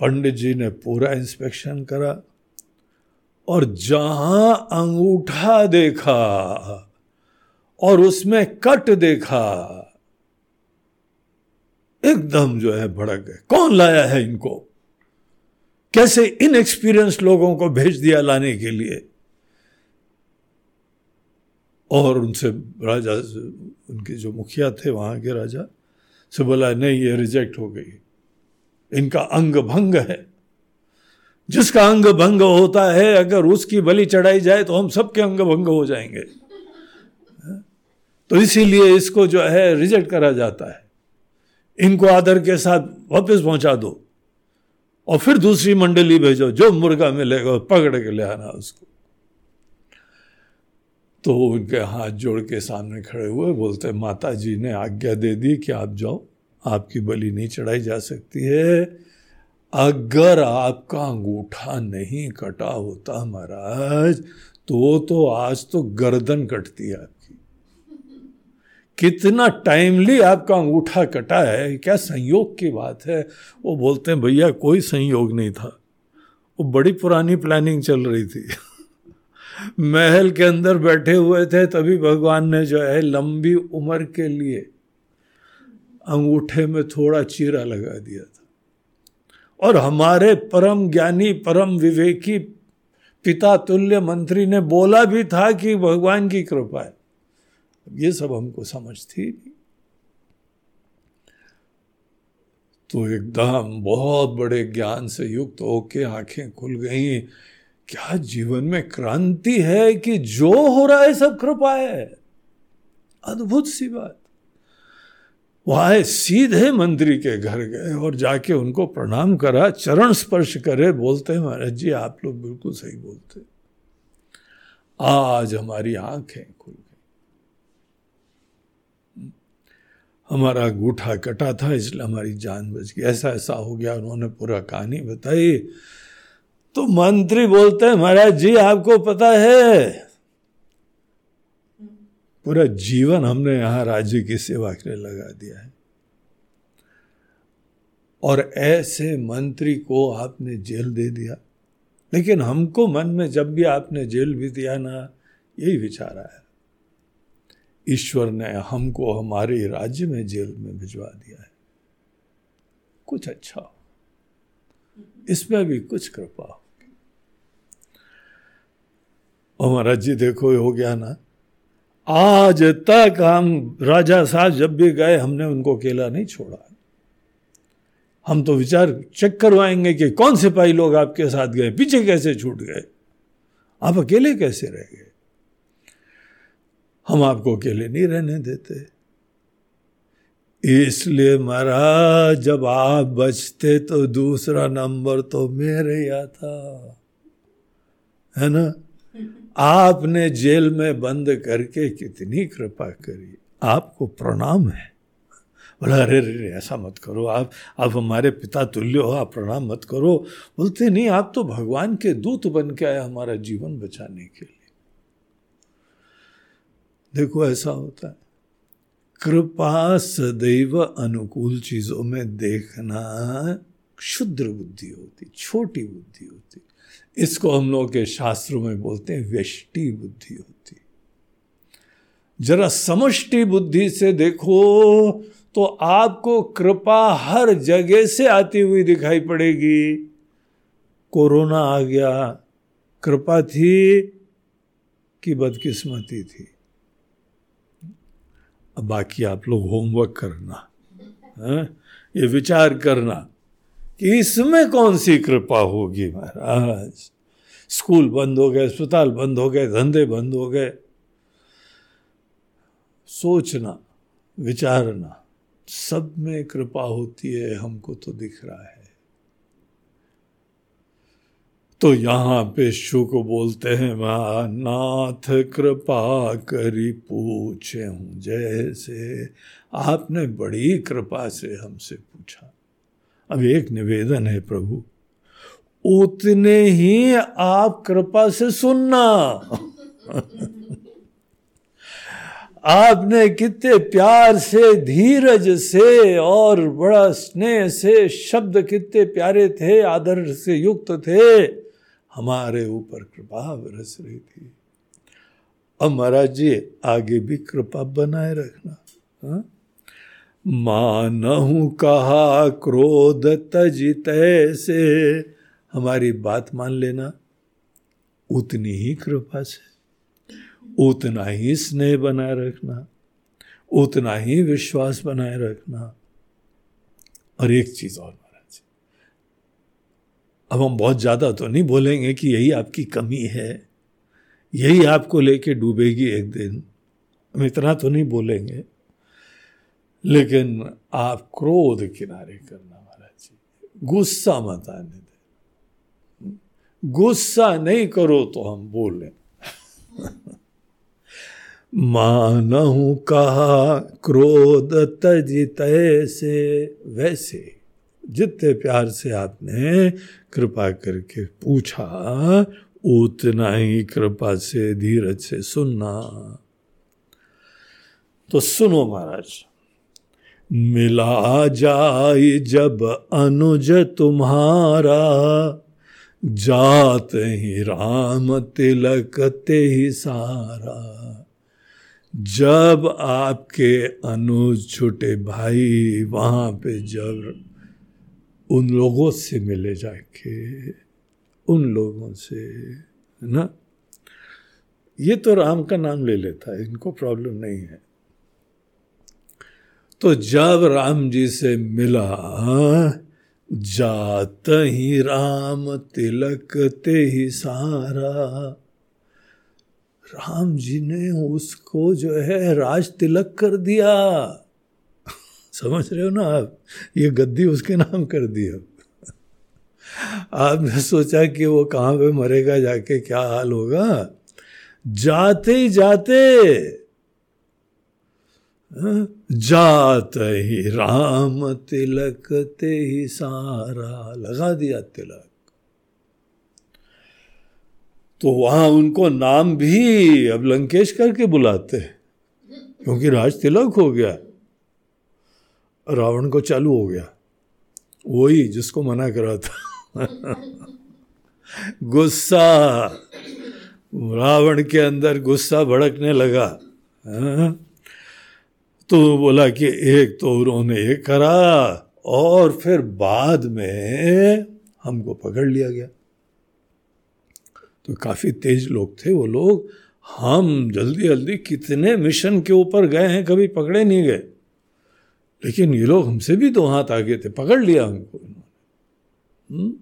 पंडित जी ने पूरा इंस्पेक्शन करा, और जहाँ अंगूठा देखा, और उसमें कट देखा, एकदम जो है भड़क गए। कौन लाया है इनको? कैसे इनएक्सपीरियंस लोगों को भेज दिया लाने के लिए? और उनसे राजा, उनके जो मुखिया थे, वहाँ के राजा, से बोला, नहीं, ये रिजेक्ट हो गई। इनका अंग भंग है। जिसका अंग भंग होता है, अगर उसकी बलि चढ़ाई जाए तो हम सबके अंग भंग हो जाएँगे। तो इसीलिए इसको जो है रिजेक्ट करा जाता है। इनको आदर के साथ वापस पहुँचा दो। और फिर दूसरी मंडली भेजो जो मुर्गा मिलेगा पकड़ के ले आना उसको। तो उनके हाथ जोड़ के सामने खड़े हुए, बोलते माता जी ने आज्ञा दे दी कि आप जाओ, आपकी बलि नहीं चढ़ाई जा सकती है। अगर आपका अंगूठा नहीं कटा होता महाराज तो तो आज तो गर्दन कटती है। कितना टाइमली आपका अंगूठा कटा है क्या संयोग की बात है? वो बोलते हैं, भैया, कोई संयोग नहीं था। वो बड़ी पुरानी प्लानिंग चल रही थी। महल के अंदर बैठे हुए थे, तभी भगवान ने जो है, लंबी उम्र के लिए अंगूठे में थोड़ा चीरा लगा दिया था। और हमारे परम ज्ञानी, परम विवेकी पिता तुल्य मंत्री ने बोला भी था कि भगवान की कृपा है। ये सब हमको समझ थी तो एकदम बहुत बड़े ज्ञान से युक्त होके आँखें खुल गई। क्या जीवन में क्रांति है कि जो हो रहा है सब कृपा है? अद्भुत सी बात। वह सीधे मंत्री के घर गए और जाके उनको प्रणाम करा, चरण स्पर्श करे, बोलते हैं महाराज जी, आप लोग बिल्कुल सही बोलते आज हमारी आँखें खुल गई। हमारा गूठा कटा था, इसलिए हमारी जान बच गई। ऐसा ऐसा हो गया, उन्होंने पूरा कहानी बताई। तो मंत्री बोलते हैं, महाराज जी, आपको पता है, पूरा जीवन हमने यहाँ राज्य की सेवा के लिए लगा दिया है। और ऐसे मंत्री को आपने जेल दे दिया। लेकिन हमको मन में जब भी आपने जेल भी दिया ना, यही विचार आया ईश्वर ने हमको हमारे राज्य में जेल में भिजवा दिया है। कुछ अच्छा। हो इसमें भी कुछ कृपा। हो महाराज जी, देखो, हो गया ना? आज तक हम राजा साहब जब भी गए, हमने उनको अकेला नहीं छोड़ा। हम तो विचार चेक करवाएँगे कि कौन सिपाही लोग आपके साथ गए, पीछे कैसे छूट गए? आप अकेले कैसे रह गए? हम आपको अकेले नहीं रहने देते। इसलिए महाराज, जब आप बचते तो दूसरा नंबर तो मेरे आता है ना? आपने जेल में बंद करके कितनी कृपा करी। आपको प्रणाम है। बोला अरे अरे, ऐसा मत करो। आप आप हमारे पिता तुल्य हो, आप प्रणाम मत करो। बोलते, नहीं, आप तो भगवान के दूत बन के आए हमारा जीवन बचाने के लिए। देखो ऐसा होता है। कृपा सदैव अनुकूल चीज़ों में देखना क्षुद्र बुद्धि होती, छोटी बुद्धि होती। इसको हम लोग के शास्त्रों में बोलते हैं व्यष्टि बुद्धि होती। जरा समष्टि बुद्धि से देखो तो आपको कृपा हर जगह से आती हुई दिखाई पड़ेगी। कोरोना आ गया, कृपा थी कि बदकिस्मती थी। अब बाकी आप लोग होमवर्क करना, है? ये विचार करना कि इसमें कौन सी कृपा होगी महाराज? स्कूल बंद हो गए, अस्पताल बंद हो गए, धंधे बंद हो गए। सोचना, विचारना, सब में कृपा होती है, हमको तो दिख रहा है। तो यहाँ पे शु को बोलते हैं नाथ कृपा करी पूछे हूँ, जैसे आपने बड़ी कृपा से हमसे पूछा। अब एक निवेदन है प्रभु, उतने ही आप कृपा से सुनना। आपने कितने प्यार से, धीरज से और बड़ा स्नेह से, शब्द कितने प्यारे थे, आदर से युक्त थे। हमारे ऊपर कृपा बरस रही थी। अब महाराज जी, आगे भी कृपा बनाए रखना हाँ? मानहु कहा क्रोध तजित से हमारी बात मान लेना, उतनी ही कृपा से, उतना ही स्नेह बनाए रखना, उतना ही विश्वास बनाए रखना। और एक चीज़ और अब हम बहुत ज़्यादा तो नहीं बोलेंगे कि यही आपकी कमी है। यही आपको लेके डूबेगी एक दिन। हम इतना तो नहीं बोलेंगे। लेकिन आप क्रोध किनारे करना महाराज जी, गुस्सा मत आने दे। गुस्सा नहीं करो तो हम बोलें। मानहु कहा, क्रोध तजित से, वैसे जितने प्यार से आपने कृपा करके पूछा, उतना ही कृपा से, धीरज से सुनना। तो सुनो महाराज, मिला जाए जब अनुज तुम्हारा, जात ही राम तिलक ते ही सारा। जब आपके अनुज छोटे भाई, वहाँ पे जब उन लोगों से मिले जाके, उन लोगों से है ना? ये तो राम का नाम ले लेता है, इनको प्रॉब्लम नहीं है। तो जब राम जी से मिला, जात ही राम, तिलक ते ही सारा। राम जी ने उसको जो है राज तिलक कर दिया। समझ रहे हो ना आप? ये गद्दी उसके नाम कर दिया आपने सोचा कि वो कहाँ पे मरेगा जाके क्या हाल होगा? जाते ही जाते हाँ, जात ही राम तिलक ते ही सारा लगा दिया तिलक। तो वहाँ उनको नाम भी अब लंकेश करके बुलाते क्योंकि राज तिलक हो गया। रावण को चालू हो गया। वही जिसको मना करा था। गुस्सा। रावण के अंदर गुस्सा भड़कने लगा। हाँ? तो बोला कि एक तो उन्होंने ये करा और फिर बाद में हमको पकड़ लिया गया। तो काफ़ी तेज लोग थे वो लोग। हम जल्दी जल्दी कितने मिशन के ऊपर गए हैं, कभी पकड़े नहीं गए। लेकिन ये लोग हमसे भी दो हाथ आगे थे, पकड़ लिया हमको इन्होंने।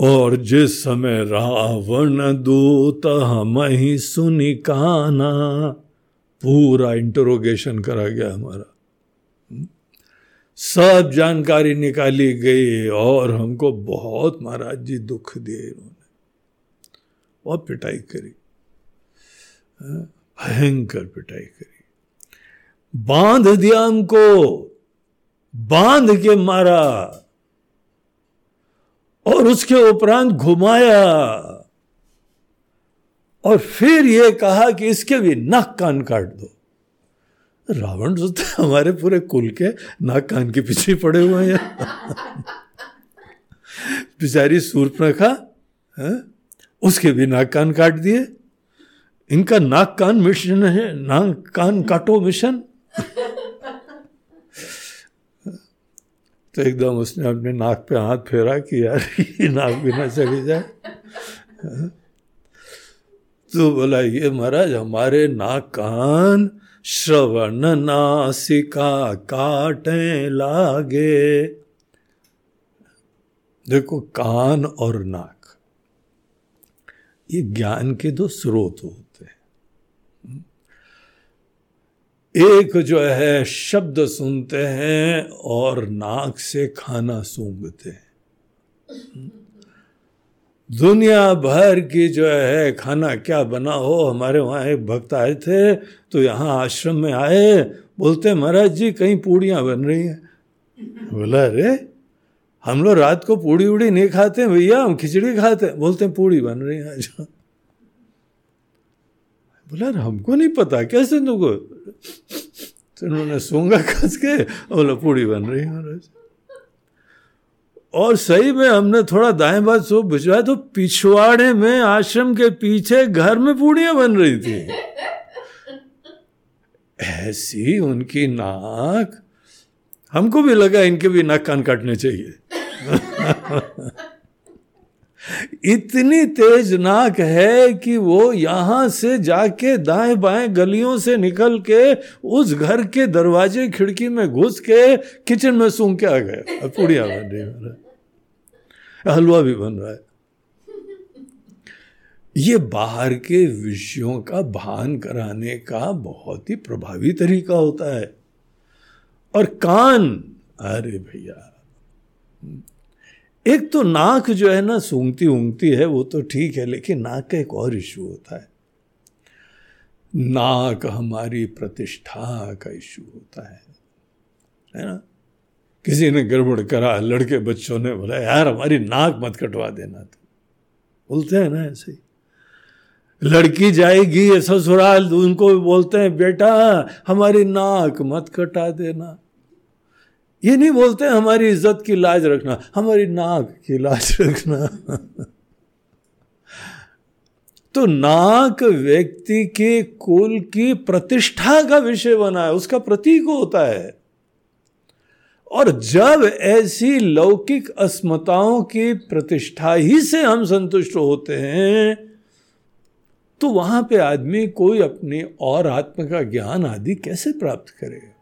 और जिस समय रावण दूत हम ही सुनी काना, पूरा इंटरोगेशन करा गया हमारा। सब जानकारी निकाली गई और हमको बहुत महाराज जी दुख दिए इन्होंने। बहुत पिटाई करी। भयंकर पिटाई करी। बाँध दिया हमको। बाँध के मारा। और उसके उपरांत घुमाया। और फिर ये कहा कि इसके भी नाक कान काट दो। रावण तो हमारे पूरे कुल के नाक कान के पीछे पड़े हुए हैं। बेचारी सूर्पनखा, है, उसके भी नाक कान काट दिए। इनका नाक कान मिशन है, नाक कान काटो मिशन। तो एकदम उसने अपने नाक पे हाथ फेरा कि यार, ये नाक भी ना चली जाए। तो बोला, ये महाराज, हमारे नाक कान श्रवण नासिका काटे लागे। देखो, कान और नाक, ये ज्ञान के दो स्रोत होते हैं एक जो है शब्द सुनते हैं और नाक से खाना सूंघते हैं। दुनिया भर की जो है खाना क्या बना हो, हमारे वहाँ एक भक्त आए थे तो यहाँ आश्रम में आए, बोलते, महाराज जी, कहीं पूड़ियाँ बन रही हैं? बोला, अरे, हम लोग रात को पूड़ी उड़ी नहीं खाते भैया, हम खिचड़ी खाते बोलते हैं पूड़ी बन रही है बोला "अरे, हमको नहीं पता कैसे तुमको? तो उन्होंने सूँगा कस के बोला पूड़ी बन रही महाराज। और सही में हमने थोड़ा दाएँ बात सो भिजवाया तो पिछवाड़े में आश्रम के पीछे घर में पूड़ियाँ बन रही थी। ऐसी उनकी नाक हमको भी लगा इनके भी नाक कान काटने चाहिए। इतनी तेज नाक है कि वो यहाँ से जाके दाएँ बाएँ गलियों से निकल के उस घर के दरवाजे खिड़की में घुस के किचन में सूंघ के आ गए पूड़ियाँ बन रही हैं हलवा भी बन रहा है। ये बाहर के विषयों का भान कराने का बहुत ही प्रभावी तरीका होता है। और कान, अरे भैया एक तो नाक जो है ना सूंघती ऊंघती है, वो तो ठीक है, लेकिन नाक का एक और इशू होता है। नाक हमारी प्रतिष्ठा का इशू होता है। है ना? किसी ने गड़बड़ करा, लड़के बच्चों ने बोला, यार, हमारी नाक मत कटवा देना तो। बोलते हैं ना ऐसे ही। लड़की जाएगी ससुराल, उनको भी बोलते हैं, बेटा, हमारी नाक मत कटा देना। ये नहीं बोलते हमारी इज़्ज़त की लाज रखना, हमारी नाक की लाज रखना। तो नाक व्यक्ति के कुल की प्रतिष्ठा का विषय बना है, उसका प्रतीक होता है। और जब ऐसी लौकिक अस्मताओं की प्रतिष्ठा ही से हम संतुष्ट होते हैं तो वहाँ पे आदमी कोई अपनी और आत्म का ज्ञान आदि कैसे प्राप्त करेगा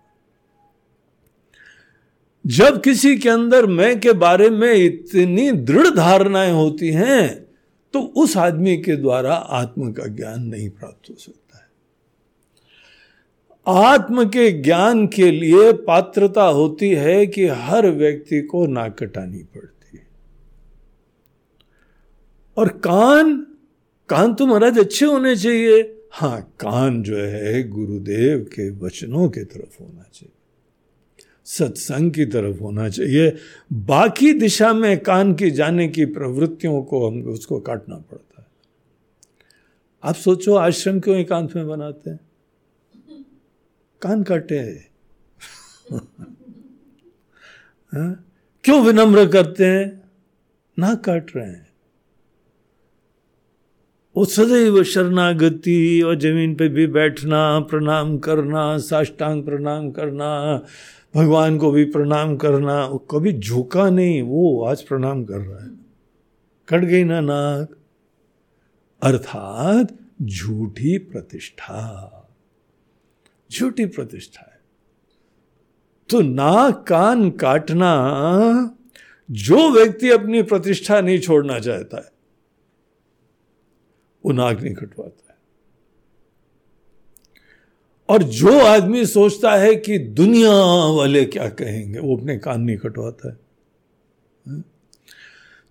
जब किसी के अंदर मैं के बारे में इतनी दृढ़ धारणाएँ होती हैं तो उस आदमी के द्वारा आत्म का ज्ञान नहीं प्राप्त हो सकता है। आत्म के ज्ञान के लिए पात्रता होती है कि हर व्यक्ति को नाक कटानी पड़ती है। और कान कान तो महाराज अच्छे होने चाहिए। हाँ कान जो है गुरुदेव के वचनों की तरफ़ होना चाहिए। सत्संग की तरफ़ होना चाहिए। बाकी दिशा में कान की जाने की प्रवृत्तियों को हम, उसको काटना पड़ता है। आप सोचो, आश्रम क्यों एकांत में बनाते हैं? कान काटे हाँ? क्यों विनम्र करते हैं? ना काट रहे हैं। वो सदैव शरणागति और ज़मीन पे भी बैठना, प्रणाम करना, साष्टांग प्रणाम करना भगवान को भी प्रणाम करना, कभी झुका नहीं, वो आज प्रणाम कर रहा है। कट गई ना नाक अर्थात झूठी प्रतिष्ठा। झूठी प्रतिष्ठा है। तो नाक कान काटना, जो व्यक्ति अपनी प्रतिष्ठा नहीं छोड़ना चाहता है, वो नाक नहीं कटवाता है। और जो आदमी सोचता है कि दुनिया वाले क्या कहेंगे, वो अपने कान नहीं कटवाता है?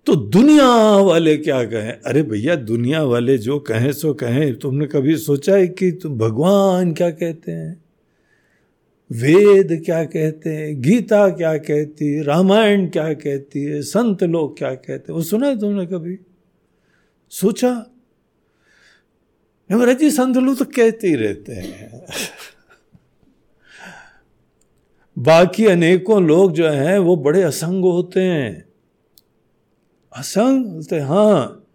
तो दुनिया वाले क्या कहें? अरे भैया, दुनिया वाले जो कहें, सो कहें। तुमने कभी सोचा है कि तुम भगवान क्या कहते हैं? वेद क्या कहते हैं? गीता क्या कहती है? रामायण क्या कहती है? संत लोग क्या कहते हैं? वो सुना है तुमने कभी? सोचा? जी संत तो कहते ही रहते हैं। बाकी अनेकों लोग जो हैं, वो बड़े असंग होते हैं। असंग? बोलते हाँ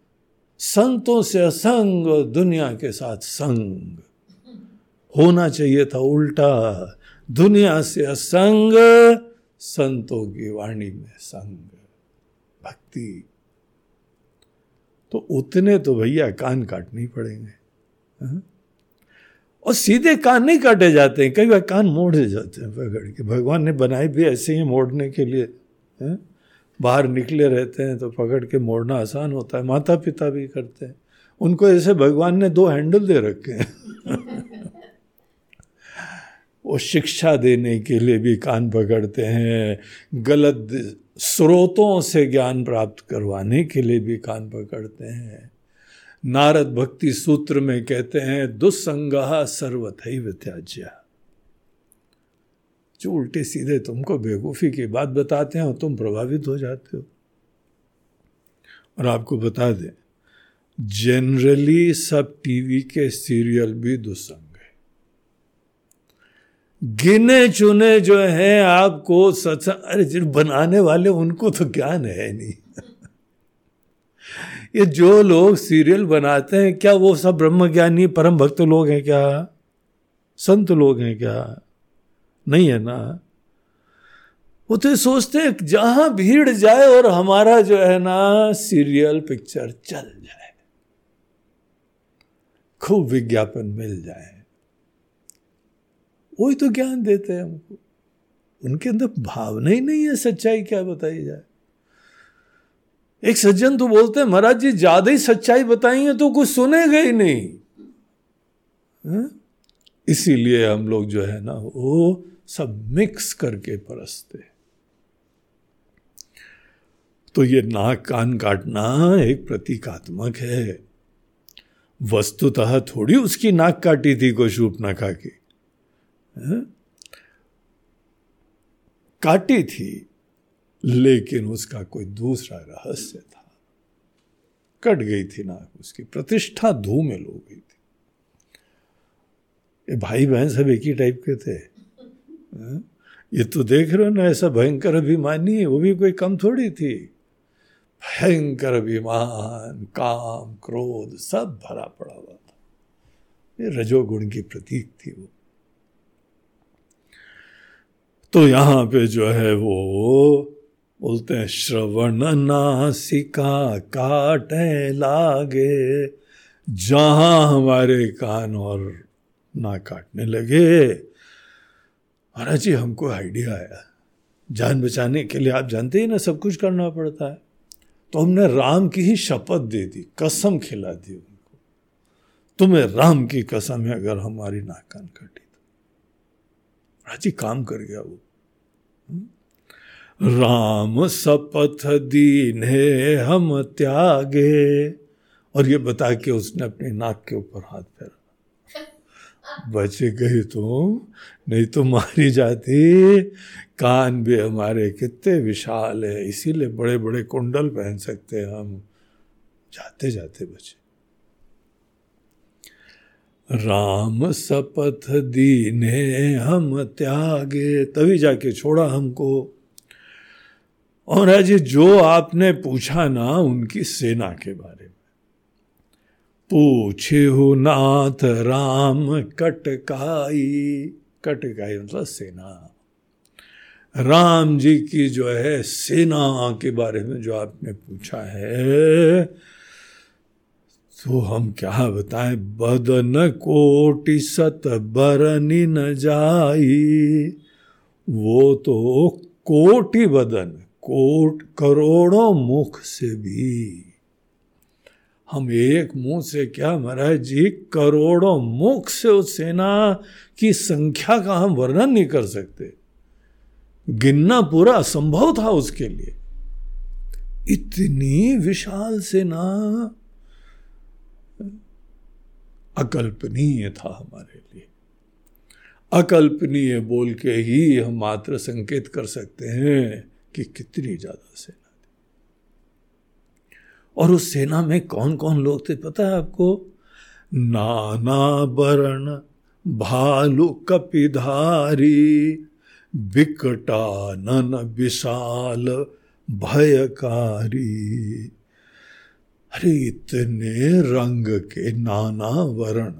संतों से असंग दुनिया के साथ संग। होना चाहिए था उल्टा। दुनिया से असंग, संतों की वाणी में संग। भक्ति। तो उतने तो भैया कान काटने पड़ेंगे? और सीधे कान नहीं काटे जाते हैं, कई बार कान मोड़े जाते हैं पकड़ के। भगवान ने बनाए भी ऐसे ही मोड़ने के लिए है? बाहर निकले रहते हैं तो पकड़ के मोड़ना आसान होता है माता पिता भी करते हैं। उनको ऐसे भगवान ने दो हैंडल दे रखे हैं। वो शिक्षा देने के लिए भी कान पकड़ते हैं, गलत स्रोतों से ज्ञान प्राप्त करवाने के लिए भी कान पकड़ते हैं। नारद भक्ति सूत्र में कहते हैं, दुस्संग सर्वथैव त्याज्य. जो उल्टे सीधे तुमको बेवकूफ़ी की बात बताते हैं, और तुम प्रभावित हो जाते हो। और आपको बता दें जनरली सब टीवी के सीरियल भी दुस्संग गिने चुने जो हैं आपको सच, अरे जो बनाने वाले, उनको तो ज्ञान है नहीं। ये जो लोग सीरियल बनाते हैं, क्या वो सब ब्रह्म ज्ञानी परम भक्त लोग हैं क्या? संत लोग हैं क्या? नहीं है ना? वो तो सोचते हैं जहाँ भीड़ जाए और हमारा जो है ना, सीरियल पिक्चर चल जाए। खूब विज्ञापन मिल जाए। वही तो ज्ञान देते हैं हमको। उनके अंदर भावना ही नहीं है सच्चाई, क्या बताई जाए? एक सज्जन तो बोलते हैं, महाराज जी, ज़्यादा ही सच्चाई बताएँगे तो कुछ सुनेगा ही नहीं। हाँ? इसीलिए हम लोग जो है ना, वो सब मिक्स करके परसते तो ये नाक कान काटना एक प्रतीकात्मक है। वस्तुतः थोड़ी उसकी नाक काटी थी कोई शूप ना खा हाँ? काटी थी। लेकिन उसका कोई दूसरा रहस्य था। कट गई थी नाक उसकी प्रतिष्ठा धूमिल हो गई थी। ये भाई बहन सब एक ही टाइप के थे। हाँ? ये तो देख रहे हो ना, ऐसा भयंकर अभिमानी वो भी कोई कम थोड़ी थी। भयंकर अभिमान, काम, क्रोध, सब भरा पड़ा हुआ था। ये रजोगुण की प्रतीक थी वो। तो यहाँ पे जो है वो बोलते हैं, श्रवण नासिका काटे लागे। जहाँ हमारे कान और ना काटने लगे। महाराज जी, हमको आइडिया आया जान बचाने के लिए आप जानते ही ना, सब कुछ करना पड़ता है। तो हमने राम की ही शपथ दे दी, कसम खिला दी उनको। तुम्हें राम की कसम है अगर हमारी नाक कान कटी तो। राज़ी काम कर गया वो। हम्म? राम सपथ दीन है हम त्यागे। और ये बता के उसने अपनी नाक के ऊपर हाथ फेरा। बच गई तुम, नहीं तो मारी जाती। कान भी हमारे कितने विशाल है, इसीलिए बड़े बड़े कुंडल पहन सकते हैं हम। जाते जाते बचे। राम सपथ दीने हम त्यागे। तभी जाके छोड़ा हमको। और आज जो आपने पूछा ना उनकी सेना के बारे में। पूछे हो नाथ राम कटकाई कटकाई मतलब सेना। राम जी की जो है सेना के बारे में जो आपने पूछा है तो हम क्या बताएँ? बदन कोटि सत बरनी न जाई, वो तो कोटि बदन कोट करोड़ों मुख से भी। हम एक मुँह से क्या महाराज जी, करोड़ों मुख से उस सेना की संख्या का हम वर्णन नहीं कर सकते। गिनना पूरा असंभव था उसके लिए। इतनी विशाल सेना अकल्पनीय था हमारे लिए। अकल्पनीय बोल के ही हम मात्र संकेत कर सकते हैं। कि कितनी ज़्यादा सेना थी। और उस सेना में कौन कौन लोग थे पता है आपको? नाना वर्ण भालू कपिधारी, विकटानन विशाल, भयकारी। अरे इतने रंग के नाना वर्ण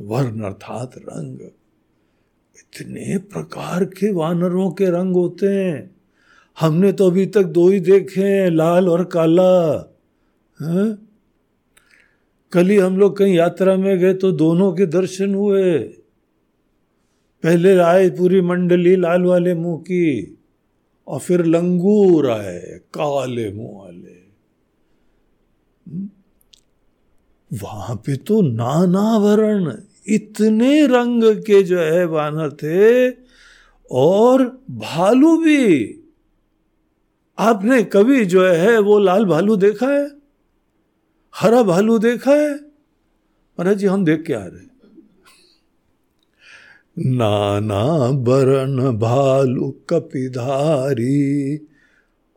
वर्ण अर्थात रंग। इतने प्रकार के वानरों के रंग होते हैं। हमने तो अभी तक दो ही देखे हैं, लाल और काला। है? कल ही हम लोग कहीं यात्रा में गए तो दोनों के दर्शन हुए। पहले आए पूरी मंडली लाल वाले मुँह की और फिर लंगूर आए, काले मुँह वाले। हम्म? वहाँ पे तो नाना वर्ण इतने रंग के जो है वानर थे और भालू भी। आपने कभी जो है वो लाल भालू देखा है? हरा भालू देखा है? महाराज जी, हम देख के आ रहे नाना बरन भालू कपिधारी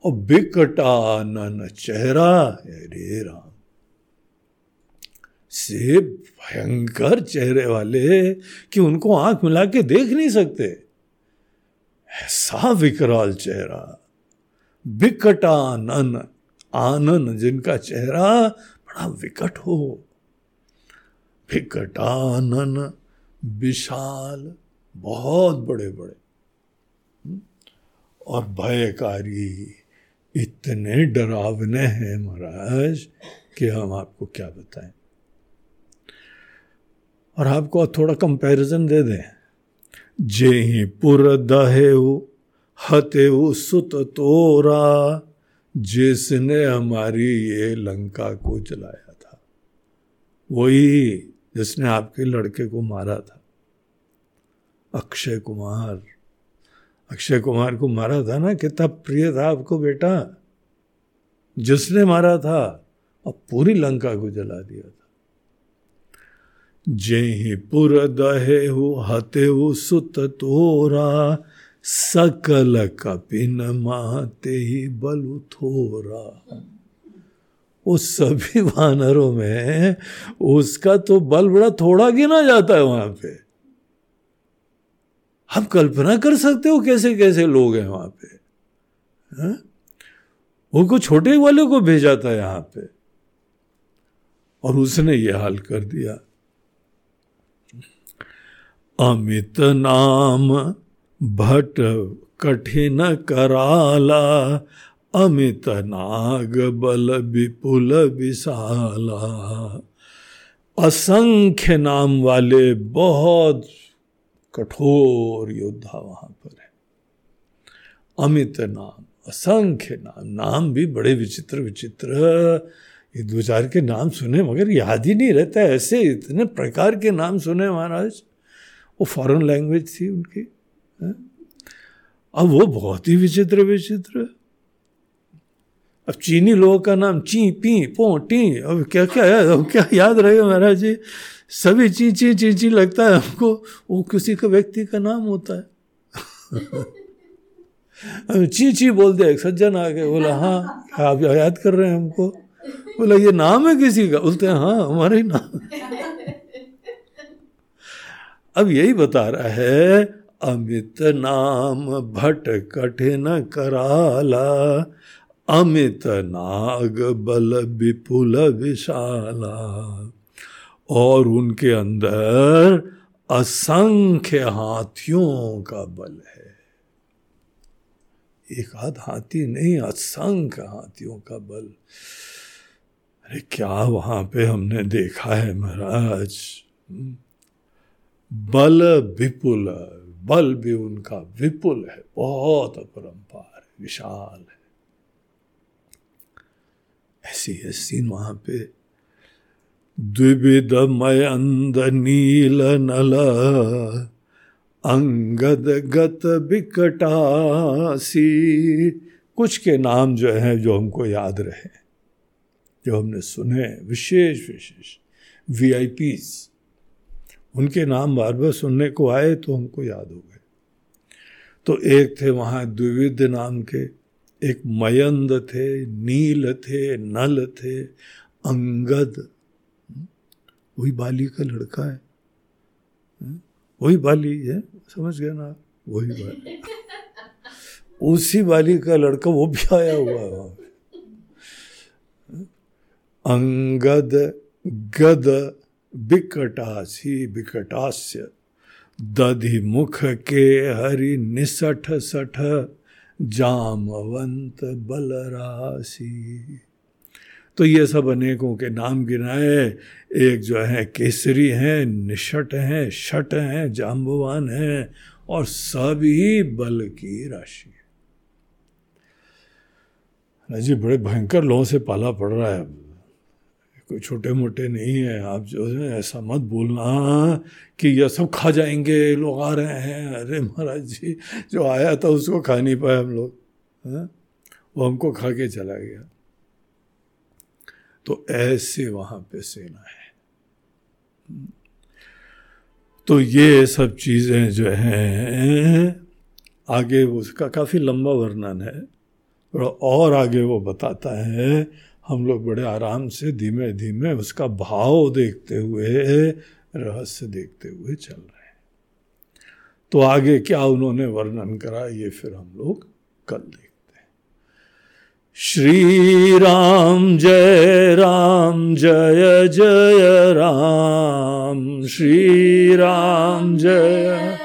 और बिकटानन चेहरा रे राम। से भयंकर चेहरे वाले कि उनको आँख मिला के देख नहीं सकते। ऐसा विकराल चेहरा। बिकटानन आनन जिनका चेहरा बड़ा विकट हो। विकटानन विशाल, बहुत बड़े बड़े और भयकारी, इतने डरावने हैं महाराज कि हम आपको क्या बताएँ। और आपको थोड़ा कंपैरिजन दे दें। जे ही पुर दहे हते सुत तोरा, जिसने हमारी ये लंका को जलाया था। वही जिसने आपके लड़के को मारा था। अक्षय कुमार। अक्षय कुमार को मारा था ना? कितना प्रिय था आपको बेटा। जिसने मारा था और पूरी लंका को जला दिया था। जय पुर दहे हो, हते हो सुत तोरा सकल कपिन माते ही बलु थोरा। उस सभी वानरों में उसका तो बल बड़ा थोड़ा गिना जाता है वहाँ पे। आप कल्पना कर सकते हो कैसे कैसे लोग हैं वहाँ पे, हा? उनको छोटे वाले को भेजा था यहाँ पे। और उसने ये हाल कर दिया। अमित नाम भट कठिन कराला, अमित नाग बल विपुल विशाला। असंख्य नाम वाले बहुत कठोर योद्धा वहाँ पर है। अमित नाम, असंख्य नाम नाम भी बड़े विचित्र विचित्र। ये दो चार के नाम सुने मगर याद ही नहीं रहता ऐसे इतने प्रकार के नाम सुने महाराज। वो फॉरेन लैंग्वेज थी उनकी? अब वो बहुत ही विचित्र विचित्र। अब चीनी लोगों का नाम ची, पी, पो, टी, अब क्या क्या है अब क्या याद रहेगा महाराज जी? सभी ची ची ची ची लगता है हमको, वो किसी का व्यक्ति का नाम होता है। ची ची बोल दिया, एक सज्जन आ गए, बोला हाँ आप याद कर रहे हैं हमको? बोला, ये नाम है किसी का? बोलते हैं हाँ हमारे ही। नाम अब यही बता रहा है अमित नाम भट कठिन कराला, अमित नाग बल विपुल विशाला। और उनके अंदर असंख्य हाथियों का बल है। एक आध हाथी नहीं, असंख्य हाथियों का बल। अरे, क्या वहाँ पे हमने देखा है महाराज? बल विपुल बल भी उनका विपुल है, बहुत अपरंपार है, विशाल है। ऐसी सीन वहाँ पे। द्विविध मयंद नील, नल, अंगद, गत बिकटासी कुछ के नाम जो है जो हमको याद रहे, जो हमने सुने, विशेष विशेष वीआईपीस उनके नाम बार बार सुनने को आए तो हमको याद हो गए। तो एक थे वहाँ द्विविध नाम के, एक मयंद थे, नील थे, नल थे, अंगद। वही बाली का लड़का है। वही बाली है, समझ गए ना वही बाली। उसी बाली का लड़का वो भी आया हुआ है वहाँ अंगद, गद बिकटासी बिकटास्य। दधि मुख के हरि निसठ सठ, जामवंत बलरासी। तो ये सब अनेकों के नाम गिनाए एक जो है, केसरी हैं निषट हैं शट हैं जाम्बवान हैं, और सभी बल की राशि। है जी बड़े भयंकर लोगों से पाला पड़ रहा है कोई छोटे मोटे नहीं है। आप जो है, ऐसा मत बोलना कि यह सब खा जाएँगे, लोग आ रहे हैं। अरे महाराज जी, जो आया था उसको खा नहीं पाए हम लोग हाँ? वो हमको खा के चला गया। तो ऐसे वहाँ पे सेना है। तो ये सब चीज़ें जो हैं, आगे उसका काफ़ी लंबा वर्णन है। और आगे वो बताता है हम लोग बड़े आराम से धीमे धीमे उसका भाव देखते हुए, रहस्य देखते हुए चल रहे हैं। तो आगे क्या उन्होंने वर्णन करा, ये फिर हम लोग कल देखते हैं। श्री राम जय राम, जय जय राम। श्री राम जय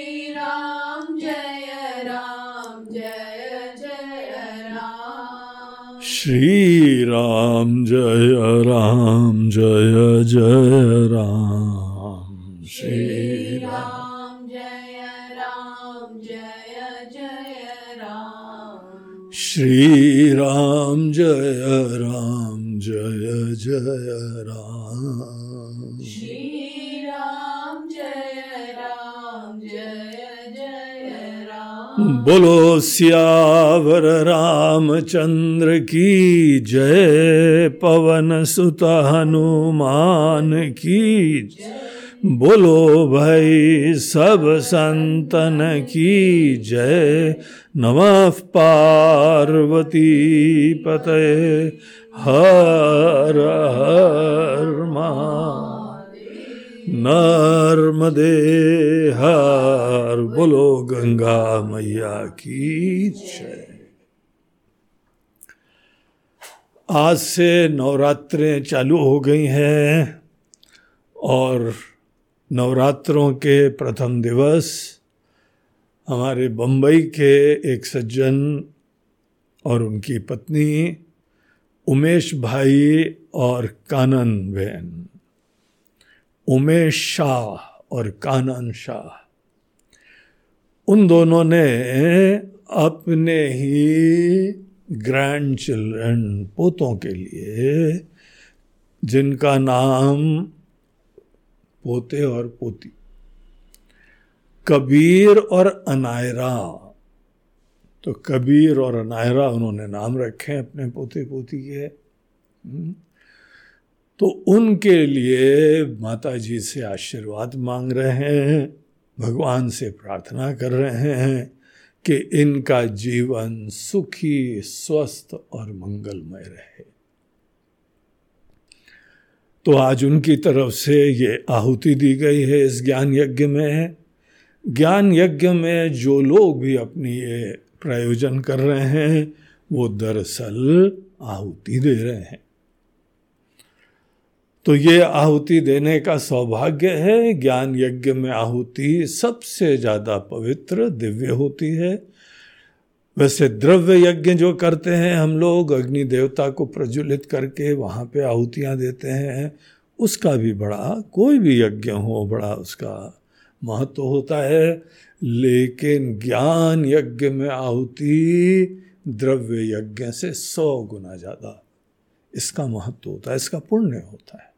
Ram Jaya Ram Jaya Jaya Ram. Shri Ram Jaya Ram Jaya Jaya Ram. Shri Ram Jaya Ram Jaya Jaya Ram. बोलो सियावर रामचंद्र की जय, पवन सुत हनुमान की बोलो भाई सब संतन की जय, नमः पार्वती पते हर हर महादेव। नर्मदे हर बोलो, गंगा मैया की आज से नवरात्रें चालू हो गई हैं और नवरात्रों के प्रथम दिवस हमारे बम्बई के एक सज्जन और उनकी पत्नी उमेश भाई और कानन बहन। उमेश शाह और कानन शाह। उन दोनों ने अपने ही ग्रैंड चिल्ड्रन पोतों के लिए, जिनका नाम पोते और पोती, कबीर और अनायरा। तो कबीर और अनायरा उन्होंने नाम रखे अपने पोते पोती के। हम्म। तो उनके लिए माता जी से आशीर्वाद मांग रहे हैं, भगवान से प्रार्थना कर रहे हैं कि इनका जीवन सुखी, स्वस्थ और मंगलमय रहे। तो आज उनकी तरफ़ से ये आहुति दी गई है इस ज्ञान यज्ञ में। ज्ञान यज्ञ में जो लोग भी अपनी ये प्रयोजन कर रहे हैं, वो दरअसल आहुति दे रहे हैं। तो ये आहुति देने का सौभाग्य है। ज्ञान यज्ञ में आहुति सबसे ज़्यादा पवित्र दिव्य होती है। वैसे द्रव्य यज्ञ जो करते हैं हम लोग, अग्नि देवता को प्रज्वलित करके वहाँ पे आहुतियाँ देते हैं, उसका भी बड़ा, कोई भी यज्ञ हो, बड़ा उसका महत्व होता है। लेकिन ज्ञान यज्ञ में आहुति द्रव्य यज्ञ से सौ गुना ज़्यादा इसका महत्व होता है, इसका पुण्य होता है।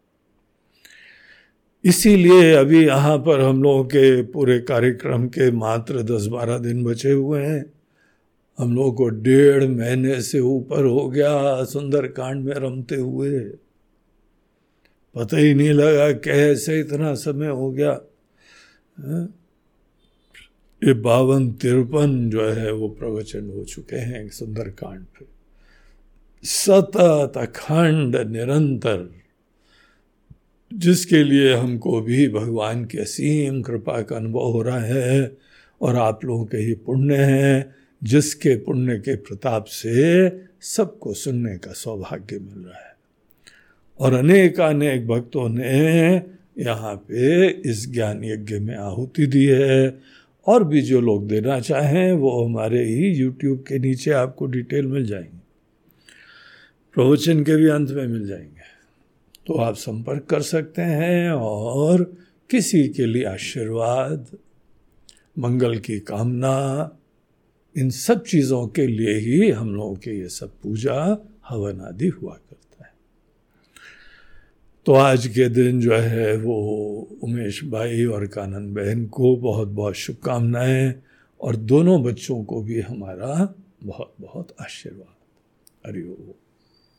इसीलिए अभी यहाँ पर हम लोगों के पूरे कार्यक्रम के मात्र दस बारह दिन बचे हुए हैं। हम लोग को डेढ़ महीने से ऊपर हो गया सुंदर कांड में रमते हुए। पता ही नहीं लगा कैसे इतना समय हो गया। हाँ? ये बावन तिरपन जो है वो प्रवचन हो चुके हैं सुंदरकांड पे। सतत अखंड निरंतर जिसके लिए हमको भी भगवान की असीम कृपा का अनुभव हो रहा है और आप लोगों के ही पुण्य हैं, जिसके पुण्य के प्रताप से सबको सुनने का सौभाग्य मिल रहा है। और अनेक अनेक भक्तों ने यहाँ पे इस ज्ञान यज्ञ में आहुति दी है। और भी जो लोग देना चाहें, वो हमारे ही यूट्यूब के नीचे आपको डिटेल मिल जाएँगे। प्रवचन के भी अंत में मिल जाएँगे। तो आप संपर्क कर सकते हैं और किसी के लिए आशीर्वाद, मंगल की कामना, इन सब चीज़ों के लिए ही हम लोगों के ये सब पूजा, हवन आदि हुआ करता है। तो आज के दिन जो है वो उमेश भाई और कानन बहन को बहुत बहुत शुभकामनाएँ और दोनों बच्चों को भी हमारा बहुत बहुत आशीर्वाद। हरिओम